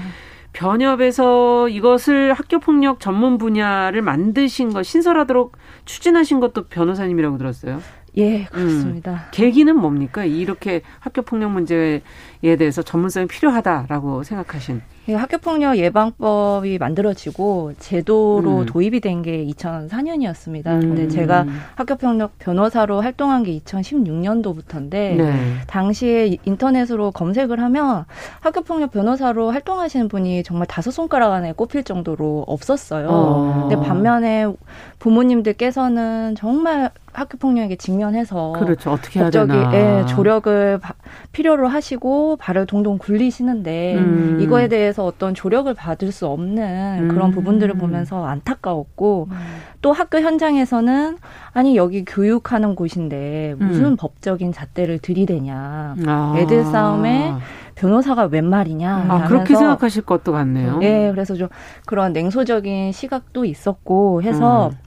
변협에서 이것을 학교 폭력 전문 분야를 만드신 것 신설하도록 추진하신 것도 변호사님이라고 들었어요. 예, 그렇습니다. 음. 계기는 뭡니까? 이렇게 학교 폭력 문제에 대해서 전문성이 필요하다라고 생각하신. 예, 학교폭력 예방법이 만들어지고 제도로 음. 도입이 된 게 2004년이었습니다. 음. 근데 제가 학교폭력 변호사로 활동한 게 2016년도부터인데 네. 당시에 인터넷으로 검색을 하면 학교폭력 변호사로 활동하시는 분이 정말 다섯 손가락 안에 꼽힐 정도로 없었어요. 어. 근데 반면에 부모님들께서는 정말 학교 폭력에 직면해서 그렇죠. 어떻게 해야 되나. 예, 조력을 바, 필요로 하시고 발을 동동 굴리시는데 음. 이거에 대해 서 어떤 조력을 받을 수 없는 그런 음. 부분들을 보면서 안타까웠고 음. 또 학교 현장에서는 아니 여기 교육하는 곳인데 무슨 음. 법적인 잣대를 들이대냐 아. 애들 싸움에 변호사가 웬 말이냐. 아, 그렇게 생각하실 것도 같네요. 네, 그래서 좀 그런 냉소적인 시각도 있었고 해서 음.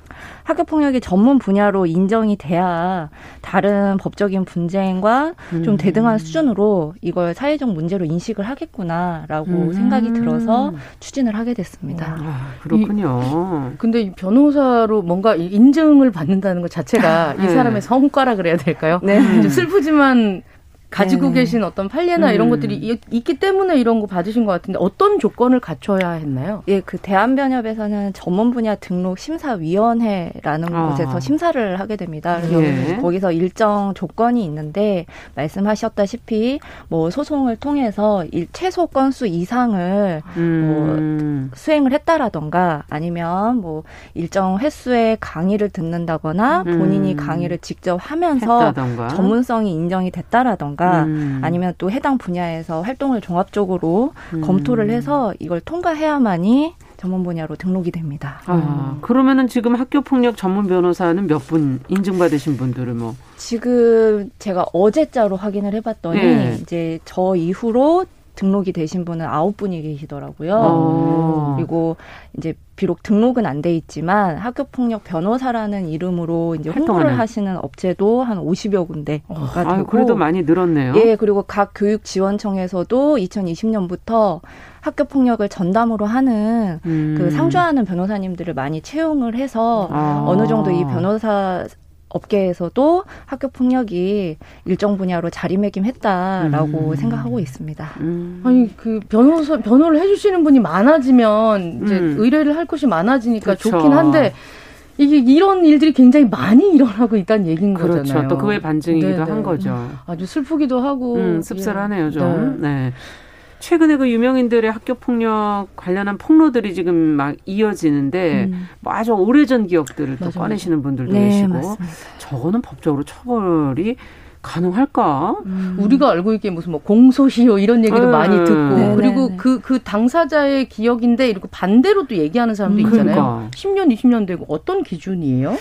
학교 폭력이 전문 분야로 인정이 돼야 다른 법적인 분쟁과 음. 좀 대등한 수준으로 이걸 사회적 문제로 인식을 하겠구나라고 음. 생각이 들어서 추진을 하게 됐습니다. 아, 그렇군요. 이, 근데 이 변호사로 뭔가 인증을 받는다는 것 자체가 네. 이 사람의 성과라 그래야 될까요? 네. 좀 슬프지만 가지고 네. 계신 어떤 판례나 음. 이런 것들이 있기 때문에 이런 거 받으신 것 같은데 어떤 조건을 갖춰야 했나요? 예, 그 대한변협에서는 전문 분야 등록 심사위원회라는 아. 곳에서 심사를 하게 됩니다. 그래서 예. 거기서 일정 조건이 있는데 말씀하셨다시피 뭐 소송을 통해서 일, 최소 건수 이상을 음. 뭐 수행을 했다라던가 아니면 뭐 일정 횟수의 강의를 듣는다거나 본인이 음. 강의를 직접 하면서 했다던가. 전문성이 인정이 됐다라던가 한다든가 음. 아니면 또 해당 분야에서 활동을 종합적으로 음. 검토를 해서 이걸 통과해야만이 전문 분야로 등록이 됩니다. 아, 그러면은 지금 학교 폭력 전문 변호사는 몇 분 인증받으신 분들을 뭐 지금 제가 어제자로 확인을 해봤더니 네. 이제 저 이후로 등록이 되신 분은 아홉 분이 계시더라고요. 어. 그리고 이제 비록 등록은 안 돼 있지만 학교 폭력 변호사라는 이름으로 이제 홍보를 활동하는. 하시는 업체도 한 50여 군데가 어. 되고 아, 그래도 많이 늘었네요. 예, 그리고 각 교육 지원청에서도 2020년부터 학교 폭력을 전담으로 하는 음. 그 상주하는 변호사님들을 많이 채용을 해서 아. 어느 정도 이 변호사 업계에서도 학교 폭력이 일정 분야로 자리매김했다라고 음. 생각하고 있습니다. 음. 아니 그 변호사 변호를 해주시는 분이 많아지면 이제 음. 의뢰를 할 것이 많아지니까 그렇죠. 좋긴 한데 이게 이런 일들이 굉장히 많이 일어나고 있다는 얘기인 그렇죠. 거잖아요. 또 그의 반증이기도 네네. 한 거죠. 아주 슬프기도 하고 음, 씁쓸하네요 예. 좀. 네. 네. 최근에 그 유명인들의 학교 폭력 관련한 폭로들이 지금 막 이어지는데 음. 뭐 아주 오래전 기억들을 맞아, 또 꺼내시는 분들도 네, 계시고 맞습니다. 저거는 법적으로 처벌이 가능할까? 음. 우리가 알고 있기에 무슨 뭐 공소시효 이런 얘기도 네. 많이 듣고 네, 그리고 그그 네. 그 당사자의 기억인데 이렇게 반대로 또 얘기하는 사람도 음. 있잖아요. 그러니까. 10년, 20년 되고 어떤 기준이에요?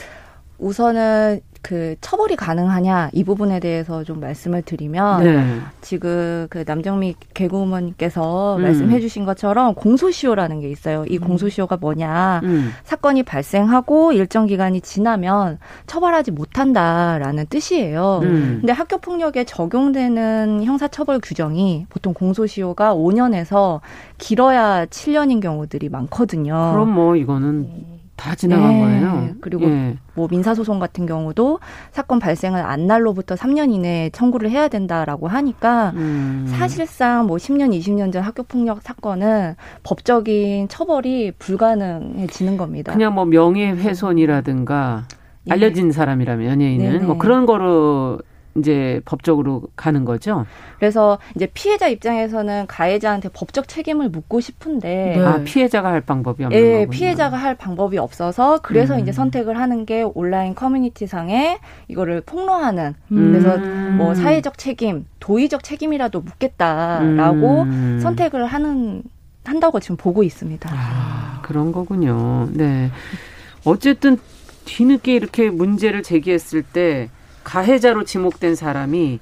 우선은 그 처벌이 가능하냐 이 부분에 대해서 좀 말씀을 드리면 네. 지금 그 남정미 개구먼께서 음. 말씀해주신 것처럼 공소시효라는 게 있어요. 이 음. 공소시효가 뭐냐 음. 사건이 발생하고 일정 기간이 지나면 처벌하지 못한다라는 뜻이에요. 음. 근데 학교 폭력에 적용되는 형사처벌 규정이 보통 공소시효가 5년에서 길어야 7년인 경우들이 많거든요. 그럼 뭐 이거는 네. 다 지나간 네. 거예요. 그리고 예. 뭐 민사소송 같은 경우도 사건 발생을 안 날로부터 3년 이내에 청구를 해야 된다라고 하니까 음. 사실상 뭐 10년, 20년 전 학교폭력 사건은 법적인 처벌이 불가능해지는 겁니다. 그냥 뭐 명예훼손이라든가 예. 알려진 사람이라면 연예인은 네네. 뭐 그런 거로 이제 법적으로 가는 거죠. 그래서 이제 피해자 입장에서는 가해자한테 법적 책임을 묻고 싶은데 네. 아 피해자가 할 방법이 없는 예, 거군요. 피해자가 할 방법이 없어서 그래서 음. 이제 선택을 하는 게 온라인 커뮤니티 상에 이거를 폭로하는 음. 그래서 뭐 사회적 책임, 도의적 책임이라도 묻겠다라고 음. 선택을 하는 한다고 지금 보고 있습니다. 아, 그런 거군요. 네. 어쨌든 뒤늦게 이렇게 문제를 제기했을 때 가해자로 지목된 사람이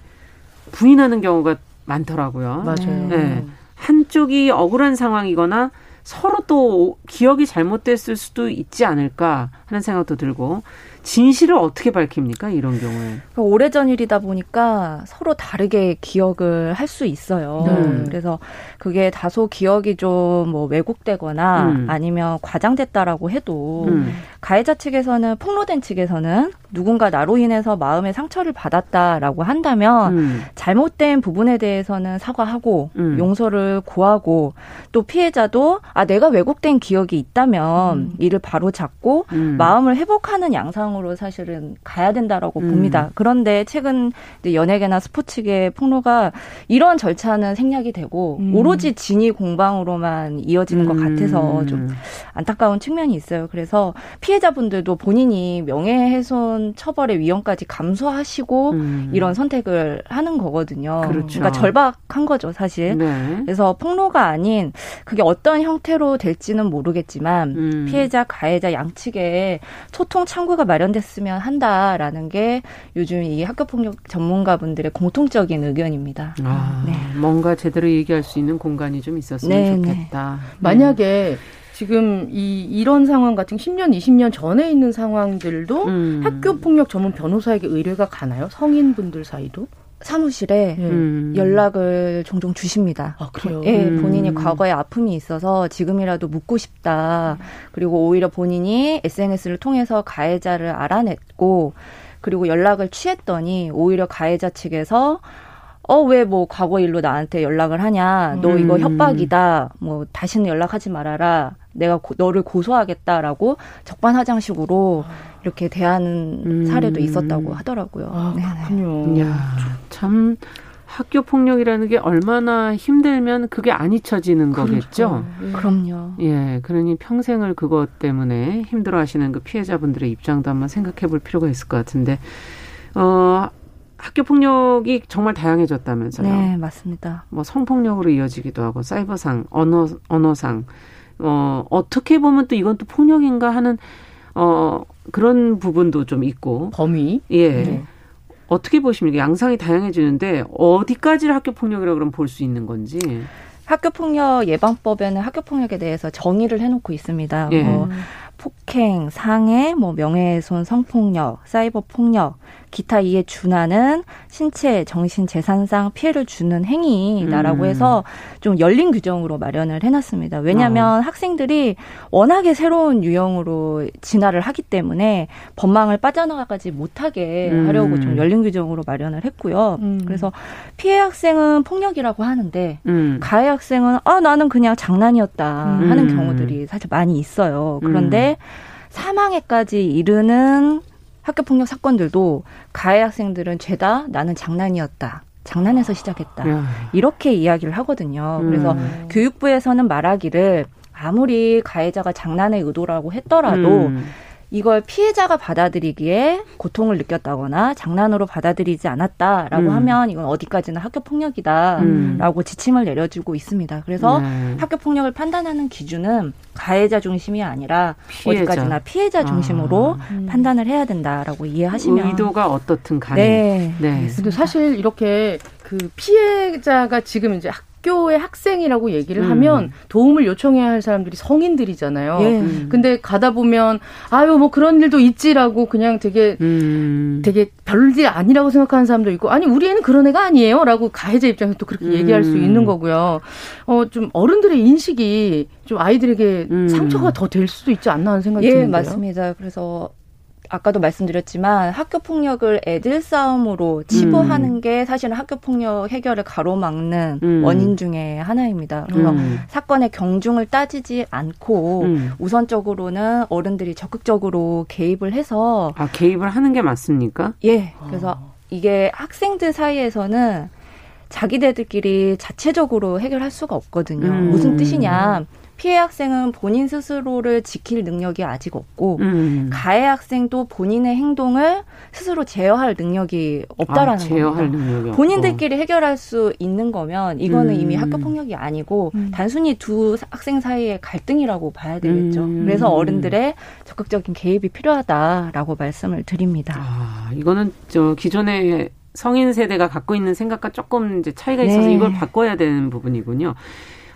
부인하는 경우가 많더라고요. 맞아요. 네. 한쪽이 억울한 상황이거나 서로 또 기억이 잘못됐을 수도 있지 않을까 하는 생각도 들고 진실을 어떻게 밝힙니까? 이런 경우에. 그러니까 오래전 일이다 보니까 서로 다르게 기억을 할 수 있어요. 네. 그래서 그게 다소 기억이 좀 뭐 왜곡되거나 음. 아니면 과장됐다라고 해도 음. 가해자 측에서는 폭로된 측에서는 누군가 나로 인해서 마음의 상처를 받았다라고 한다면 음. 잘못된 부분에 대해서는 사과하고 음. 용서를 구하고 또 피해자도 아 내가 왜곡된 기억이 있다면 음. 이를 바로 잡고 음. 마음을 회복하는 양상으로 사실은 가야 된다라고 음. 봅니다. 그런데 최근 연예계나 스포츠계 폭로가 이런 절차는 생략이 되고 음. 오로지 진위 공방으로만 이어지는 것 같아서 좀 안타까운 측면이 있어요. 그래서 피해자분들도 본인이 명예훼손 처벌의 위험까지 감수하시고 음. 이런 선택을 하는 거거든요. 그렇죠. 그러니까 절박한 거죠, 사실. 네. 그래서 폭로가 아닌 그게 어떤 형태로 될지는 모르겠지만 음. 피해자, 가해자 양측에 소통 창구가 마련 됐으면 한다라는 게 요즘 이 학교폭력 전문가분들의 공통적인 의견입니다. 아, 네. 뭔가 제대로 얘기할 수 있는 공간이 좀 있었으면 네, 네. 좋겠다. 네. 만약에 지금 이 이런 상황 같은 10년, 20년 전에 있는 상황들도 음. 학교 폭력 전문 변호사에게 의뢰가 가나요? 성인분들 사이도? 사무실에 음. 연락을 종종 주십니다. 아, 그래요? 예, 음. 본인이 과거에 아픔이 있어서 지금이라도 묻고 싶다. 그리고 오히려 본인이 SNS를 통해서 가해자를 알아냈고, 그리고 연락을 취했더니 오히려 가해자 측에서 어, 왜 뭐 과거 일로 나한테 연락을 하냐. 너 이거 음. 협박이다. 뭐 다시는 연락하지 말아라. 내가 고, 너를 고소하겠다라고 적반하장식으로 이렇게 대하는 음. 사례도 있었다고 하더라고요. 아, 그렇군요. 야, 참 학교 폭력이라는 게 얼마나 힘들면 그게 안 잊혀지는 그렇죠. 거겠죠. 예. 그럼요. 예, 그러니 평생을 그것 때문에 힘들어하시는 그 피해자분들의 입장도 한번 생각해볼 필요가 있을 것 같은데, 어. 학교 폭력이 정말 다양해졌다면서요? 네, 맞습니다. 뭐 성폭력으로 이어지기도 하고 사이버상, 언어 언어상 어, 어떻게 보면 또 이건 또 폭력인가 하는 어, 그런 부분도 좀 있고. 범위? 예. 네. 어떻게 보십니까? 양상이 다양해지는데 어디까지를 학교 폭력이라고 그럼 볼 수 있는 건지. 학교 폭력 예방법에는 학교 폭력에 대해서 정의를 해놓고 있습니다. 예. 뭐 폭행, 상해, 뭐 명예훼손, 성폭력, 사이버 폭력, 기타 이에 준하는 신체, 정신, 재산상 피해를 주는 행위다라고 음. 해서 좀 열린 규정으로 마련을 해놨습니다. 왜냐하면 어. 학생들이 워낙에 새로운 유형으로 진화를 하기 때문에 법망을 빠져나가지 못하게 음. 하려고 좀 열린 규정으로 마련을 했고요. 음. 그래서 피해 학생은 폭력이라고 하는데 음. 가해 학생은 아 나는 그냥 장난이었다 하는 음. 경우들이 사실 많이 있어요. 그런데 사망에까지 이르는 학교 폭력 사건들도 가해 학생들은 죄다 나는 장난이었다. 장난에서 시작했다. 야. 이렇게 이야기를 하거든요. 그래서 음. 교육부에서는 말하기를 아무리 가해자가 장난의 의도라고 했더라도 음. 이걸 피해자가 받아들이기에 고통을 느꼈다거나 장난으로 받아들이지 않았다라고 음. 하면 이건 어디까지나 학교 폭력이다라고 음. 지침을 내려주고 있습니다. 그래서 네. 학교 폭력을 판단하는 기준은 가해자 중심이 아니라 피해자. 어디까지나 피해자 중심으로 아. 음. 판단을 해야 된다라고 이해하시면 의도가 어떻든 간에 네. 네. 근데 사실 이렇게 그 피해자가 지금 이제 학 학교의 학생이라고 얘기를 음. 하면 도움을 요청해야 할 사람들이 성인들이잖아요. 예. 음. 근데 가다 보면 아유 뭐 그런 일도 있지라고 그냥 되게 음. 되게 별일 아니라고 생각하는 사람도 있고 아니 우리 애는 그런 애가 아니에요라고 가해자 입장에서 또 그렇게 얘기할 수 음. 있는 거고요. 어 좀 어른들의 인식이 좀 아이들에게 음. 상처가 더 될 수도 있지 않나 하는 생각이 예, 드는데요. 맞습니다. 그래서 아까도 말씀드렸지만 학교 폭력을 애들 싸움으로 치부하는 음. 게 사실은 학교 폭력 해결을 가로막는 음. 원인 중에 하나입니다. 그래서 음. 사건의 경중을 따지지 않고 음. 우선적으로는 어른들이 적극적으로 개입을 해서 아 개입을 하는 게 맞습니까? 예. 그래서 아. 이게 학생들 사이에서는 자기네들끼리 자체적으로 해결할 수가 없거든요. 음. 무슨 뜻이냐? 피해 학생은 본인 스스로를 지킬 능력이 아직 없고 음. 가해 학생도 본인의 행동을 스스로 제어할 능력이 없다라는 아, 제어할 겁니다. 능력이 본인들끼리 없고. 해결할 수 있는 거면 이거는 음. 이미 학교 폭력이 아니고 음. 단순히 두 학생 사이의 갈등이라고 봐야 되겠죠. 음. 그래서 어른들의 적극적인 개입이 필요하다라고 말씀을 드립니다. 아, 이거는 저 기존의 성인 세대가 갖고 있는 생각과 조금 이제 차이가 있어서 네. 이걸 바꿔야 되는 부분이군요.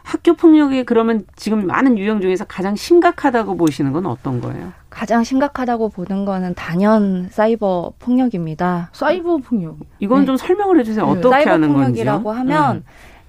학교 폭력이 그러면 지금 많은 유형 중에서 가장 심각하다고 보시는 건 어떤 거예요? 가장 심각하다고 보는 거는 단연 사이버 폭력입니다. 사이버 폭력. 이건 네. 좀 설명을 해주세요. 네. 어떻게 사이버 하는 건지. 폭력이라고 하면 음.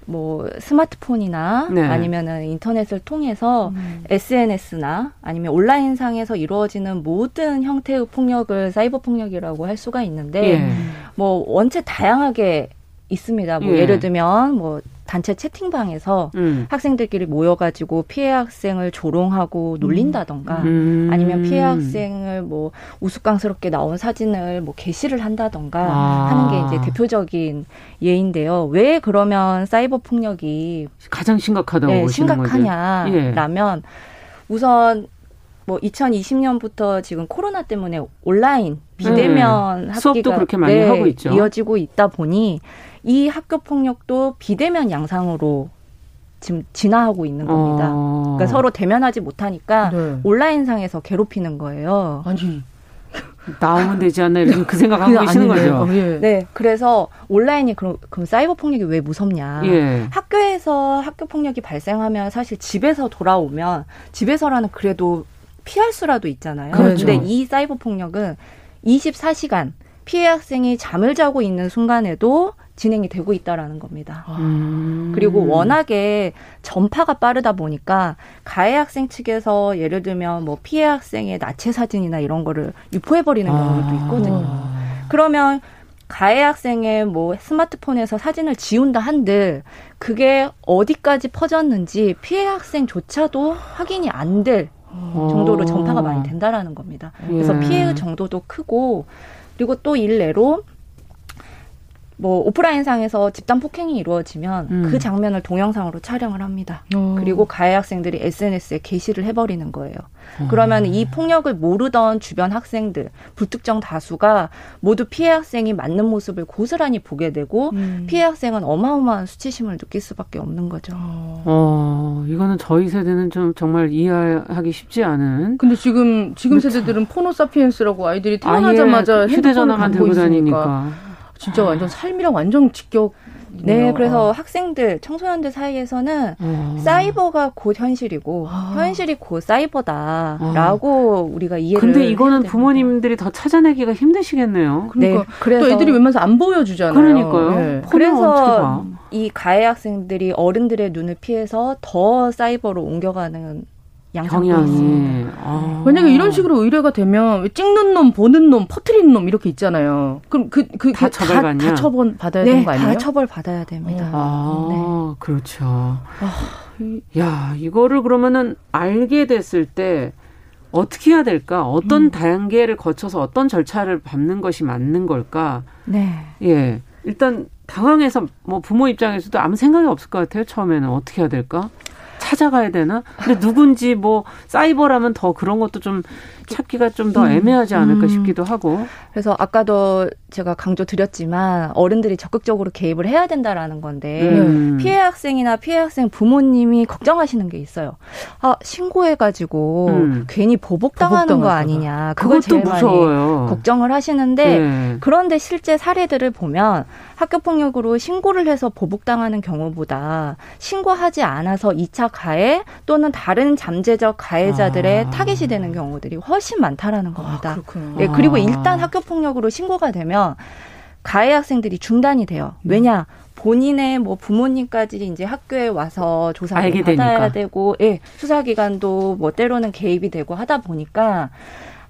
뭐 스마트폰이나 네. 아니면은 인터넷을 통해서 음. SNS나 아니면 온라인 상에서 이루어지는 모든 형태의 폭력을 사이버 폭력이라고 할 수가 있는데 예. 뭐 원체 다양하게 있습니다. 뭐 예. 를 들면 뭐 단체 채팅방에서 음. 학생들끼리 모여가지고 피해 학생을 조롱하고 놀린다던가 음. 아니면 피해 학생을 뭐 우스꽝스럽게 나온 사진을 뭐 게시를 한다던가 아. 하는 게 이제 대표적인 예인데요. 왜 그러면 사이버 폭력이 가장 심각하다고 네, 심각하냐라면 예. 우선 뭐 2020년부터 지금 코로나 때문에 온라인 비대면 음. 학기가 그렇게 많이 네, 하고 있죠. 이어지고 있다 보니 이 학교 폭력도 비대면 양상으로 지금 진화하고 있는 겁니다. 어. 그러니까 서로 대면하지 못하니까 네. 온라인상에서 괴롭히는 거예요. 아니 나오면 되지 않나 이런 그 생각하고 계시는 거죠. 예. 네, 그래서 온라인이 그럼, 그럼 사이버 폭력이 왜 무섭냐? 예. 학교에서 학교 폭력이 발생하면 사실 집에서 돌아오면 집에서라는 그래도 피할 수라도 있잖아요. 그렇죠. 근데 이 사이버 폭력은 24시간 피해 학생이 잠을 자고 있는 순간에도 진행이 되고 있다라는 겁니다. 음. 그리고 워낙에 전파가 빠르다 보니까 가해 학생 측에서 예를 들면 뭐 피해 학생의 나체 사진이나 이런 거를 유포해 버리는 경우도 아. 있거든요. 아. 그러면 가해 학생의 뭐 스마트폰에서 사진을 지운다 한들 그게 어디까지 퍼졌는지 피해 학생조차도 확인이 안 될 정도로 전파가 많이 된다라는 겁니다. 그래서 예. 피해 의 정도도 크고 그리고 또 일례로 뭐 오프라인상에서 집단 폭행이 이루어지면 음. 그 장면을 동영상으로 촬영을 합니다. 오. 어. 그리고 가해 학생들이 SNS에 게시를 해버리는 거예요. 오. 어. 그러면 이 폭력을 모르던 주변 학생들 불특정 다수가 모두 피해 학생이 맞는 모습을 고스란히 보게 되고 음. 피해 학생은 어마어마한 수치심을 느낄 수밖에 없는 거죠. 어, 이거는 저희 세대는 좀 정말 이해하기 쉽지 않은. 근데 지금 지금. 세대들은 포노 사피엔스라고 아이들이 태어나자마자 휴대전화만 들고 다니니까. 진짜 완전 삶이랑 완전 직격 네, 그래서 아. 학생들, 청소년들 사이에서는 아. 사이버가 곧 현실이고 아. 현실이 곧 사이버다라고 아. 우리가 이해를. 근데 이거는 부모님들이 더 찾아내기가 힘드시겠네요. 그러니까 네, 그래서 또 애들이 웬만해서 안 보여주잖아요. 그러니까요. 네. 그래서 이 가해 학생들이 어른들의 눈을 피해서 더 사이버로 옮겨가는 경향이. 아. 만약에 이런 식으로 의뢰가 되면 찍는 놈, 보는 놈, 퍼트리는 놈 이렇게 있잖아요. 그럼 그 그다 처벌 다, 다 처벌 받아야 네, 되는 거 아니에요? 다 처벌 받아야 됩니다. 아, 네. 그렇죠. 아, 야, 이거를 그러면은 알게 됐을 때 어떻게 해야 될까? 어떤 음. 단계를 거쳐서 어떤 절차를 밟는 것이 맞는 걸까? 네. 예. 일단 당황해서 뭐 부모 입장에서도 아무 생각이 없을 것 같아요. 처음에는 어떻게 해야 될까? 찾아가야 되나? 근데 누군지 뭐 사이버라면 더 그런 것도 좀 찾기가 좀더 음. 애매하지 않을까 음. 싶기도 하고. 그래서 아까도 제가 강조 드렸지만 어른들이 적극적으로 개입을 해야 된다라는 건데 음. 피해 학생이나 피해 학생 부모님이 걱정하시는 게 있어요. 아 신고해가지고 음. 괜히 보복당하는 거 아니냐. 그걸 제일 무서워요. 많이 걱정을 하시는데 네. 그런데 실제 사례들을 보면 학교 폭력으로 신고를 해서 보복당하는 경우보다 신고하지 않아서 2차 가해 또는 다른 잠재적 가해자들의 아. 타겟이 되는 경우들이 훨씬 많다라는 겁니다. 아, 네, 그리고 아. 일단 학교 폭력으로 신고가 되면 가해 학생들이 중단이 돼요. 음. 왜냐? 본인의 뭐 부모님까지 이제 학교에 와서 조사를 받아야 되니까. 되고, 예, 수사기관도 뭐 때로는 개입이 되고 하다 보니까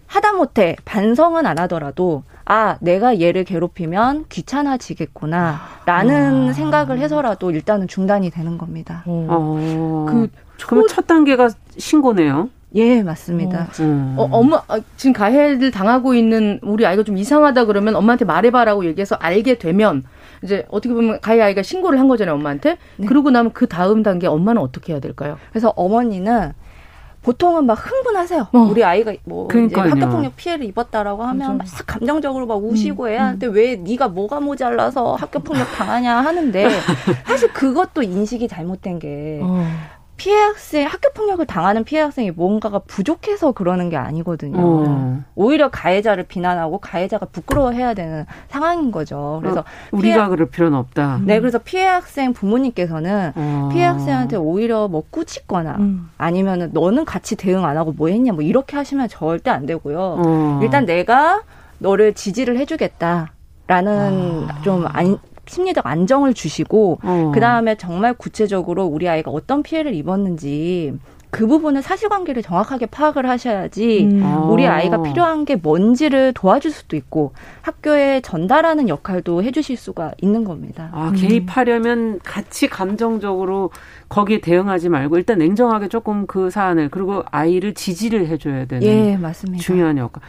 하다못해 반성은 안 하더라도 아 내가 얘를 괴롭히면 귀찮아지겠구나 라는 아. 생각을 해서라도 일단은 중단이 되는 겁니다. 어. 어. 그 그럼 첫 단계가 신고네요. 예, 맞습니다. 어, 음. 어, 엄마, 아, 지금 가해를 당하고 있는 우리 아이가 좀 이상하다 그러면 엄마한테 말해봐라고 얘기해서 알게 되면 이제 어떻게 보면 가해 아이가 신고를 한 거잖아요, 엄마한테. 네. 그러고 나면 그 다음 단계 엄마는 어떻게 해야 될까요? 그래서 어머니는 보통은 막 흥분하세요. 어. 우리 아이가 뭐 학교 폭력 피해를 입었다라고 하면 막 감정적으로 막 우시고 음, 애한테 음. 왜 네가 뭐가 모자라서 학교 폭력 당하냐 하는데 (laughs) 사실 그것도 인식이 잘못된 게 어. 피해 학생 학교 폭력을 당하는 피해 학생이 뭔가가 부족해서 그러는 게 아니거든요. 어. 오히려 가해자를 비난하고 가해자가 부끄러워해야 되는 상황인 거죠. 그래서 어, 우리가 그럴 필요는 없다. 네, 그래서 피해 학생 부모님께서는 어. 피해 학생한테 오히려 뭐 꾸짖거나 음. 아니면은 너는 같이 대응 안 하고 뭐 했냐 뭐 이렇게 하시면 절대 안 되고요. 어. 일단 내가 너를 지지를 해주겠다 라는 아. 좀 안, 심리적 안정을 주시고 어. 그 다음에 정말 구체적으로 우리 아이가 어떤 피해를 입었는지 그 부분을 사실관계를 정확하게 파악을 하셔야지 음. 우리 아이가 필요한 게 뭔지를 도와줄 수도 있고 학교에 전달하는 역할도 해주실 수가 있는 겁니다. 아 개입하려면 같이 감정적으로 거기에 대응하지 말고 일단 냉정하게 조금 그 사안을 그리고 아이를 지지를 해줘야 되는 예 맞습니다. 중요한 역할.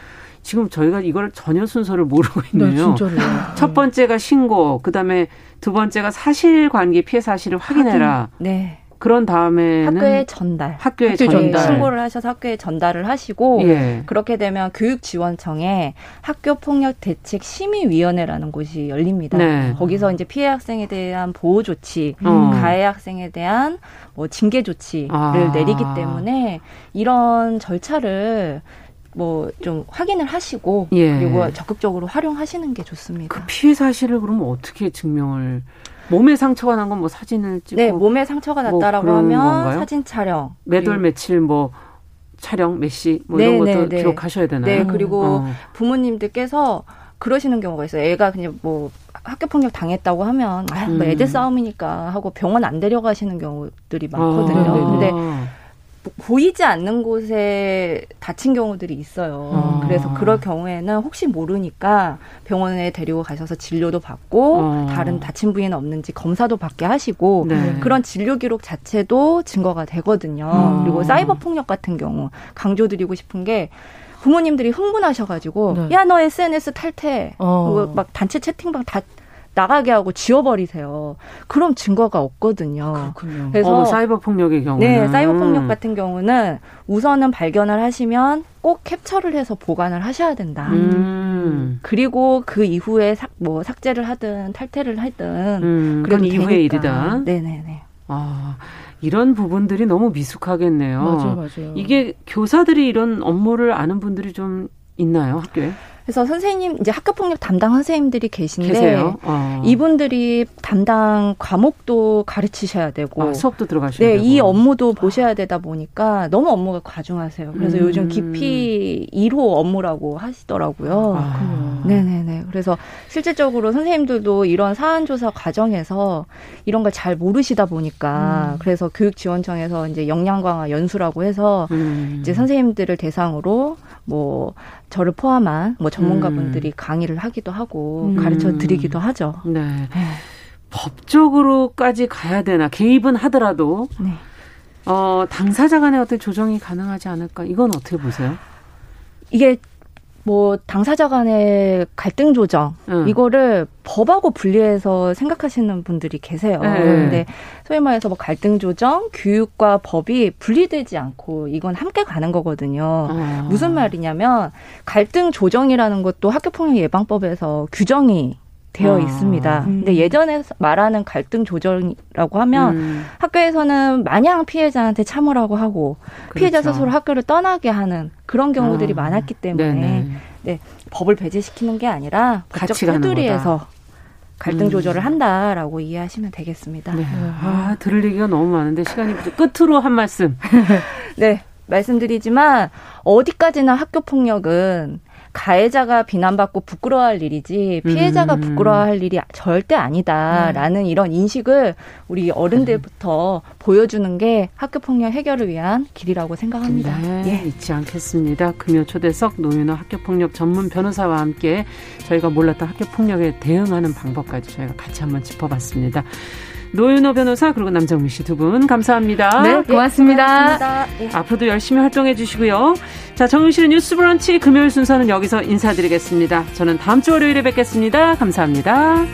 지금 저희가 이걸 전혀 순서를 모르고 네, 있네요. 네, 첫 번째가 신고, 그 다음에 두 번째가 사실관계 피해 사실을 확인해라. 확인. 네. 그런 다음에는 학교에 전달. 학교에 학교 전달. 신고를 하셔서 학교에 전달을 하시고 예. 그렇게 되면 교육지원청에 학교 폭력 대책 심의 위원회라는 곳이 열립니다. 네. 거기서 이제 피해 학생에 대한 보호 조치, 음. 가해 학생에 대한 뭐 징계 조치를 아. 내리기 때문에 이런 절차를 뭐 좀 확인을 하시고 예. 그리고 적극적으로 활용하시는 게 좋습니다. 그 피해 사실을 그러면 어떻게 증명을 몸에 상처가 난 건 뭐 사진을 찍고 네 몸에 상처가 뭐 났다라고 뭐 하면 건가요? 사진 촬영 매돌 며칠 뭐 촬영 메시 뭐 네, 이런 네, 것도 네, 기록하셔야 되나요? 네 그리고 어. 부모님들께서 그러시는 경우가 있어요. 애가 그냥 뭐 학교 폭력 당했다고 하면 아, 뭐 애들 싸움이니까 하고 병원 안 데려가시는 경우들이 많거든요. 아. 근데 보이지 않는 곳에 다친 경우들이 있어요. 어. 그래서 그럴 경우에는 혹시 모르니까 병원에 데리고 가셔서 진료도 받고 어. 다른 다친 부위는 없는지 검사도 받게 하시고 네. 그런 진료 기록 자체도 증거가 되거든요. 어. 그리고 사이버 폭력 같은 경우 강조드리고 싶은 게 부모님들이 흥분하셔가지고 네. 야너 SNS 탈퇴 어. 막 단체 채팅방 다 나가게 하고 지워버리세요. 그럼 증거가 없거든요. 그렇군요. 그래서 어, 사이버 폭력의 경우는 네, 사이버 폭력 같은 경우는 우선은 발견을 하시면 꼭 캡처를 해서 보관을 하셔야 된다. 음. 그리고 그 이후에 삭, 뭐 삭제를 하든 탈퇴를 하든 음, 그런 이후의 일이다. 네네네. 아. 이런 부분들이 너무 미숙하겠네요. 맞아요, 맞아요. 이게 교사들이 이런 업무를 아는 분들이 좀 있나요, 학교에? 그래서 선생님 이제 학교 폭력 담당 선생님들이 계신데 어. 이분들이 담당 과목도 가르치셔야 되고 아, 수업도 들어가셔야 네, 되고. 이 업무도 보셔야 되다 보니까 너무 업무가 과중하세요. 그래서 음. 요즘 기피 1호 업무라고 하시더라고요. 아. 네 네 네. 그래서 실질적으로 선생님들도 이런 사안 조사 과정에서 이런 걸 잘 모르시다 보니까 음. 그래서 교육지원청에서 이제 역량 강화 연수라고 해서 음. 이제 선생님들을 대상으로 뭐 저를 포함한 뭐 전문가분들이 음. 강의를 하기도 하고 음. 가르쳐 드리기도 하죠. 네. 네. 법적으로까지 가야 되나 개입은 하더라도 네. 어, 당사자 간의 어떤 조정이 가능하지 않을까? 이건 어떻게 보세요? 이게 뭐 당사자 간의 갈등 조정 음. 이거를 법하고 분리해서 생각하시는 분들이 계세요. 네. 근데 소위 말해서 뭐 갈등 조정, 교육과 법이 분리되지 않고 이건 함께 가는 거거든요. 어. 무슨 말이냐면 갈등 조정이라는 것도 학교 폭력 예방법에서 규정이 되어 아. 있습니다. 음. 근데 예전에 말하는 갈등 조정이라고 하면 음. 학교에서는 마냥 피해자한테 참으라고 하고 그렇죠. 피해자 스스로 학교를 떠나게 하는 그런 경우들이 아. 많았기 때문에 네네. 네, 법을 배제시키는 게 아니라 법적 테두리에서 갈등 음. 조절을 한다라고 이해하시면 되겠습니다. 네. 아, 들을 얘기가 너무 많은데 시간이 끝으로 한 말씀. (laughs) 네. 말씀드리지만 어디까지나 학교 폭력은 가해자가 비난받고 부끄러워할 일이지 피해자가 음. 부끄러워할 일이 절대 아니다라는 음. 이런 인식을 우리 어른들부터 음. 보여주는 게 학교 폭력 해결을 위한 길이라고 생각합니다. 네, 예. 잊지 않겠습니다. 금요 초대석 노윤호 학교 폭력 전문 변호사와 함께 저희가 몰랐던 학교 폭력에 대응하는 방법까지 저희가 같이 한번 짚어봤습니다. 노윤호 변호사 그리고 남정미 씨두 분 감사합니다. 네, 고맙습니다. 네, 고맙습니다. 네. 앞으로도 열심히 활동해 주시고요. 자, 정윤실의 뉴스 브런치 금요일 순서는 여기서 인사드리겠습니다. 저는 다음 주 월요일에 뵙겠습니다. 감사합니다.